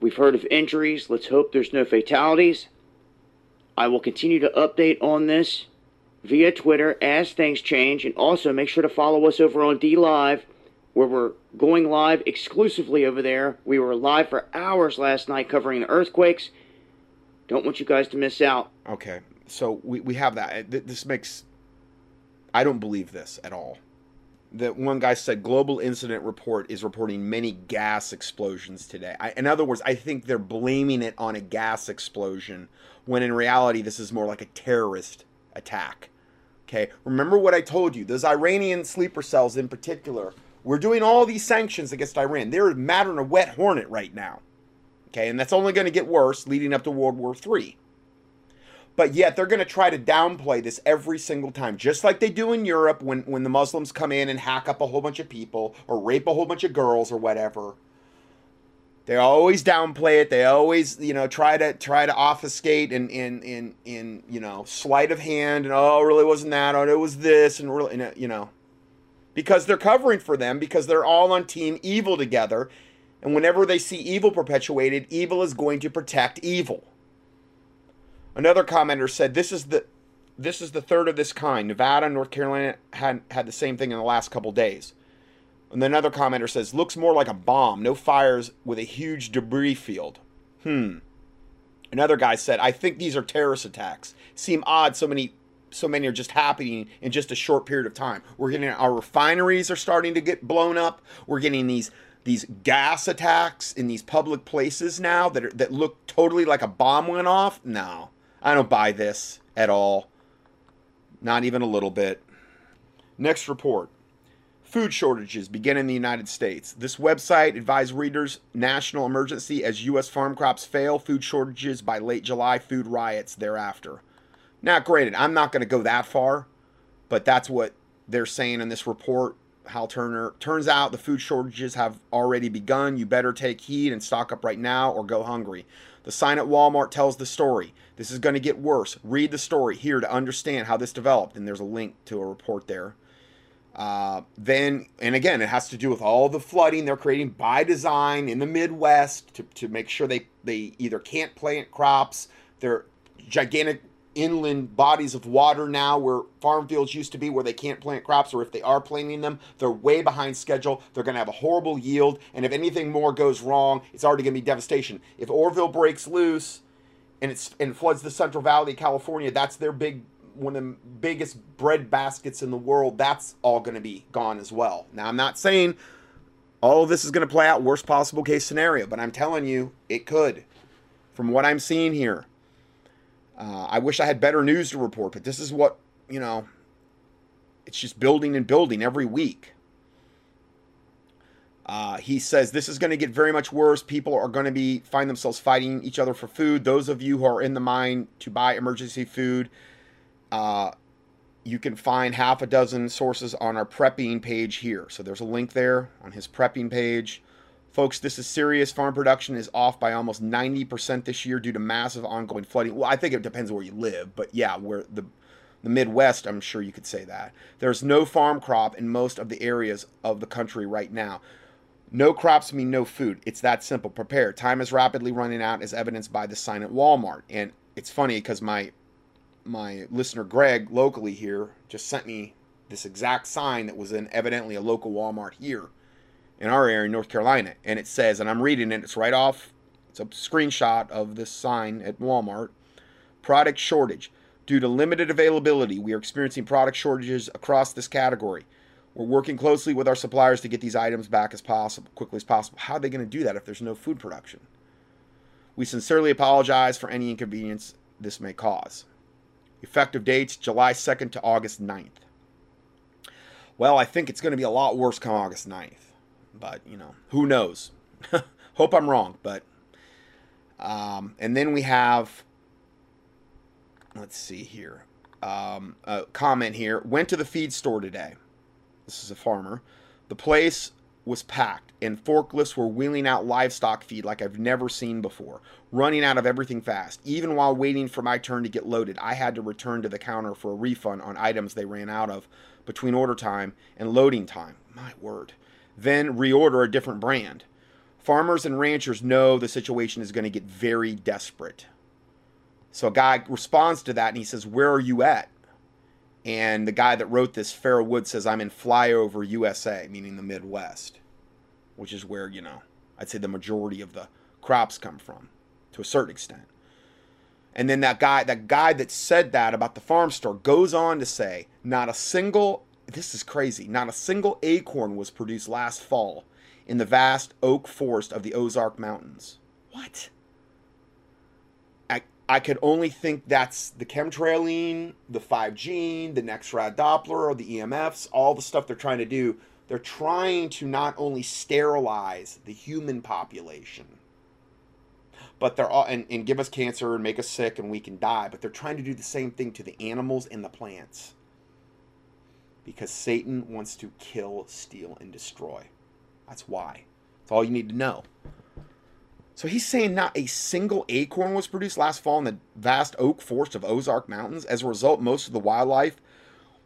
We've heard of injuries. Let's hope there's no fatalities. I will continue to update on this via Twitter as things change. And also make sure to follow us over on DLive, where we're going live exclusively over there. We were live for hours last night covering the earthquakes. Don't want you guys to miss out. Okay, so we, we have that. This makes. I don't believe this at all. That one guy said global incident report is reporting many gas explosions today. I, in other words, I think they're blaming it on a gas explosion when in reality this is more like a terrorist attack. Okay, remember what I told you. Those Iranian sleeper cells in particular. We're doing all these sanctions against Iran. They're madder than a wet hornet right now. Okay, and that's only going to get worse leading up to World War III. But yet they're going to try to downplay this every single time, just like they do in Europe when, when the Muslims come in and hack up a whole bunch of people or rape a whole bunch of girls or whatever. They always downplay it. They always, you know, try to try to obfuscate and in in in you know sleight of hand and oh, really wasn't that. Oh, it was this and really, you know, because they're covering for them because they're all on team evil together and whenever they see evil perpetuated, evil is going to protect evil. Another commenter said, "This is the this is the third of this kind. Nevada North Carolina had had the same thing in the last couple days." And then another commenter says, "Looks more like a bomb. No fires with a huge debris field." Hmm. Another guy said, "I think these are terrorist attacks. Seem odd. So many." So many are just happening in just a short period of time. We're getting our refineries are starting to get blown up. We're getting these these gas attacks in these public places now that are, that look totally like a bomb went off. No, I don't buy this at all. Not even a little bit. Next report. Food shortages begin in the United States. This website advised readers national emergency as U.S. farm crops fail, food shortages by late July, food riots thereafter. Now, granted, I'm not going to go that far, but that's what they're saying in this report. Hal Turner. Turns out the food shortages have already begun. You better take heed and stock up right now or go hungry. The sign at Walmart tells the story. This is going to get worse. Read the story here to understand how this developed. And there's a link to a report there. Uh, then, and again, it has to do with all the flooding they're creating by design in the Midwest to, to make sure they, they either can't plant crops, they're gigantic inland bodies of water now where farm fields used to be where they can't plant crops or if they are planting them they're way behind schedule. They're going to have a horrible yield and if anything more goes wrong it's already going to be devastation. If Oroville breaks loose and it's and floods the central valley of california that's their big one of the biggest bread baskets in the world that's all going to be gone as well now i'm not saying all this is going to play out worst possible case scenario, but I'm telling you, it could. From what I'm seeing here, uh, I wish I had better news to report, but this is what you know. It's just building and building every week. Uh, he says this is going to get very much worse. People are going to be find themselves fighting each other for food. Those of you who are in the mind to buy emergency food, uh, you can find half a dozen sources on our prepping page here. So there's a link there on his prepping page. Folks, this is serious. Farm production is off by almost 90% this year due to massive ongoing flooding. Well, I think it depends where you live, but yeah, where the the Midwest, I'm sure you could say that. There's no farm crop in most of the areas of the country right now. No crops mean no food. It's that simple. Prepare. Time is rapidly running out, as evidenced by the sign at Walmart. And it's funny because my my listener Greg locally here just sent me this exact sign that was in evidently a local Walmart here in our area in North Carolina. And it says, and I'm reading it, it's right off, it's a screenshot of this sign at Walmart. Product shortage. Due to limited availability, we are experiencing product shortages across this category. We're working closely with our suppliers to get these items back as possible, quickly as possible. How are they going to do that if there's no food production? We sincerely apologize for any inconvenience this may cause. Effective dates July 2nd to August 9th. Well, I think it's going to be a lot worse come August 9th. But, you know, who knows? Hope I'm wrong, but um, and then we have let's see here. Um, a comment here. Went to the feed store today. This is a farmer. The place was packed, and forklifts were wheeling out livestock feed like I've never seen before, running out of everything fast. Even while waiting for my turn to get loaded, I had to return to the counter for a refund on items they ran out of between order time and loading time. My word. Then reorder a different brand. Farmers and ranchers know the situation is going to get very desperate. So a guy responds to that and he says, Where are you at? And the guy that wrote this, Farrell Wood, says, I'm in flyover USA, meaning the Midwest, which is where, you know, I'd say the majority of the crops come from to a certain extent. And then that guy, that guy that said that about the farm store goes on to say, not a single, this is crazy, not a single acorn was produced last fall in the vast oak forest of the Ozark Mountains. What? I could only think that's the chemtrailing, the 5G, the NEXRAD Doppler, or the EMFs, all the stuff they're trying to do. They're trying to not only sterilize the human population, but they're all and, and give us cancer and make us sick and we can die, but they're trying to do the same thing to the animals and the plants. Because Satan wants to kill, steal, and destroy. That's why. That's all you need to know. So he's saying not a single acorn was produced last fall in the vast oak forest of Ozark Mountains. As a result, most of the wildlife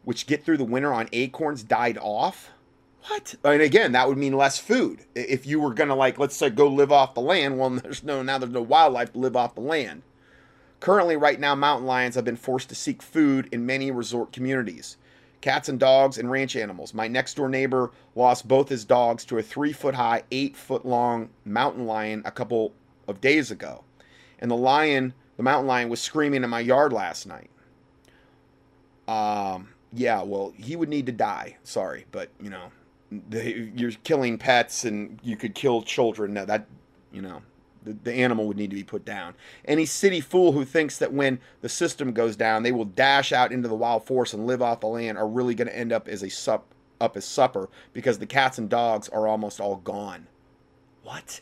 which get through the winter on acorns died off. What? And again, that would mean less food. If you were gonna like, let's say, go live off the land, well, there's no now there's no wildlife to live off the land. Currently, right now, mountain lions have been forced to seek food in many resort communities cats and dogs, and ranch animals. My next door neighbor lost both his dogs to a three foot high, eight foot long mountain lion a couple of days ago. And the lion, the mountain lion, was screaming in my yard last night. Um, yeah, well, he would need to die. Sorry, but you know, the, you're killing pets and you could kill children. No, that, you know, the, the animal would need to be put down. Any city fool who thinks that when the system goes down, they will dash out into the wild forest and live off the land are really going to end up as a sup up as supper because the cats and dogs are almost all gone. What?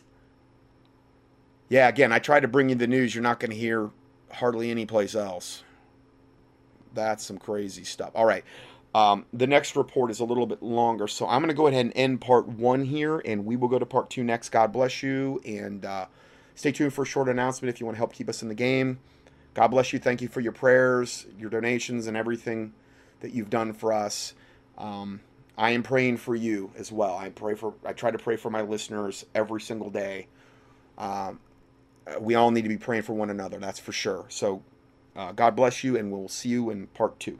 Yeah, again, I tried to bring you the news you're not going to hear hardly any place else. That's some crazy stuff. All right. Um, the next report is a little bit longer, so I'm going to go ahead and end part one here, and we will go to part two next. God bless you, and uh, Stay tuned for a short announcement if you want to help keep us in the game. God bless you. Thank you for your prayers, your donations, and everything that you've done for us. Um, I am praying for you as well. I pray for. I try to pray for my listeners every single day. Um, we all need to be praying for one another. That's for sure. So, uh, God bless you, and we'll see you in part two.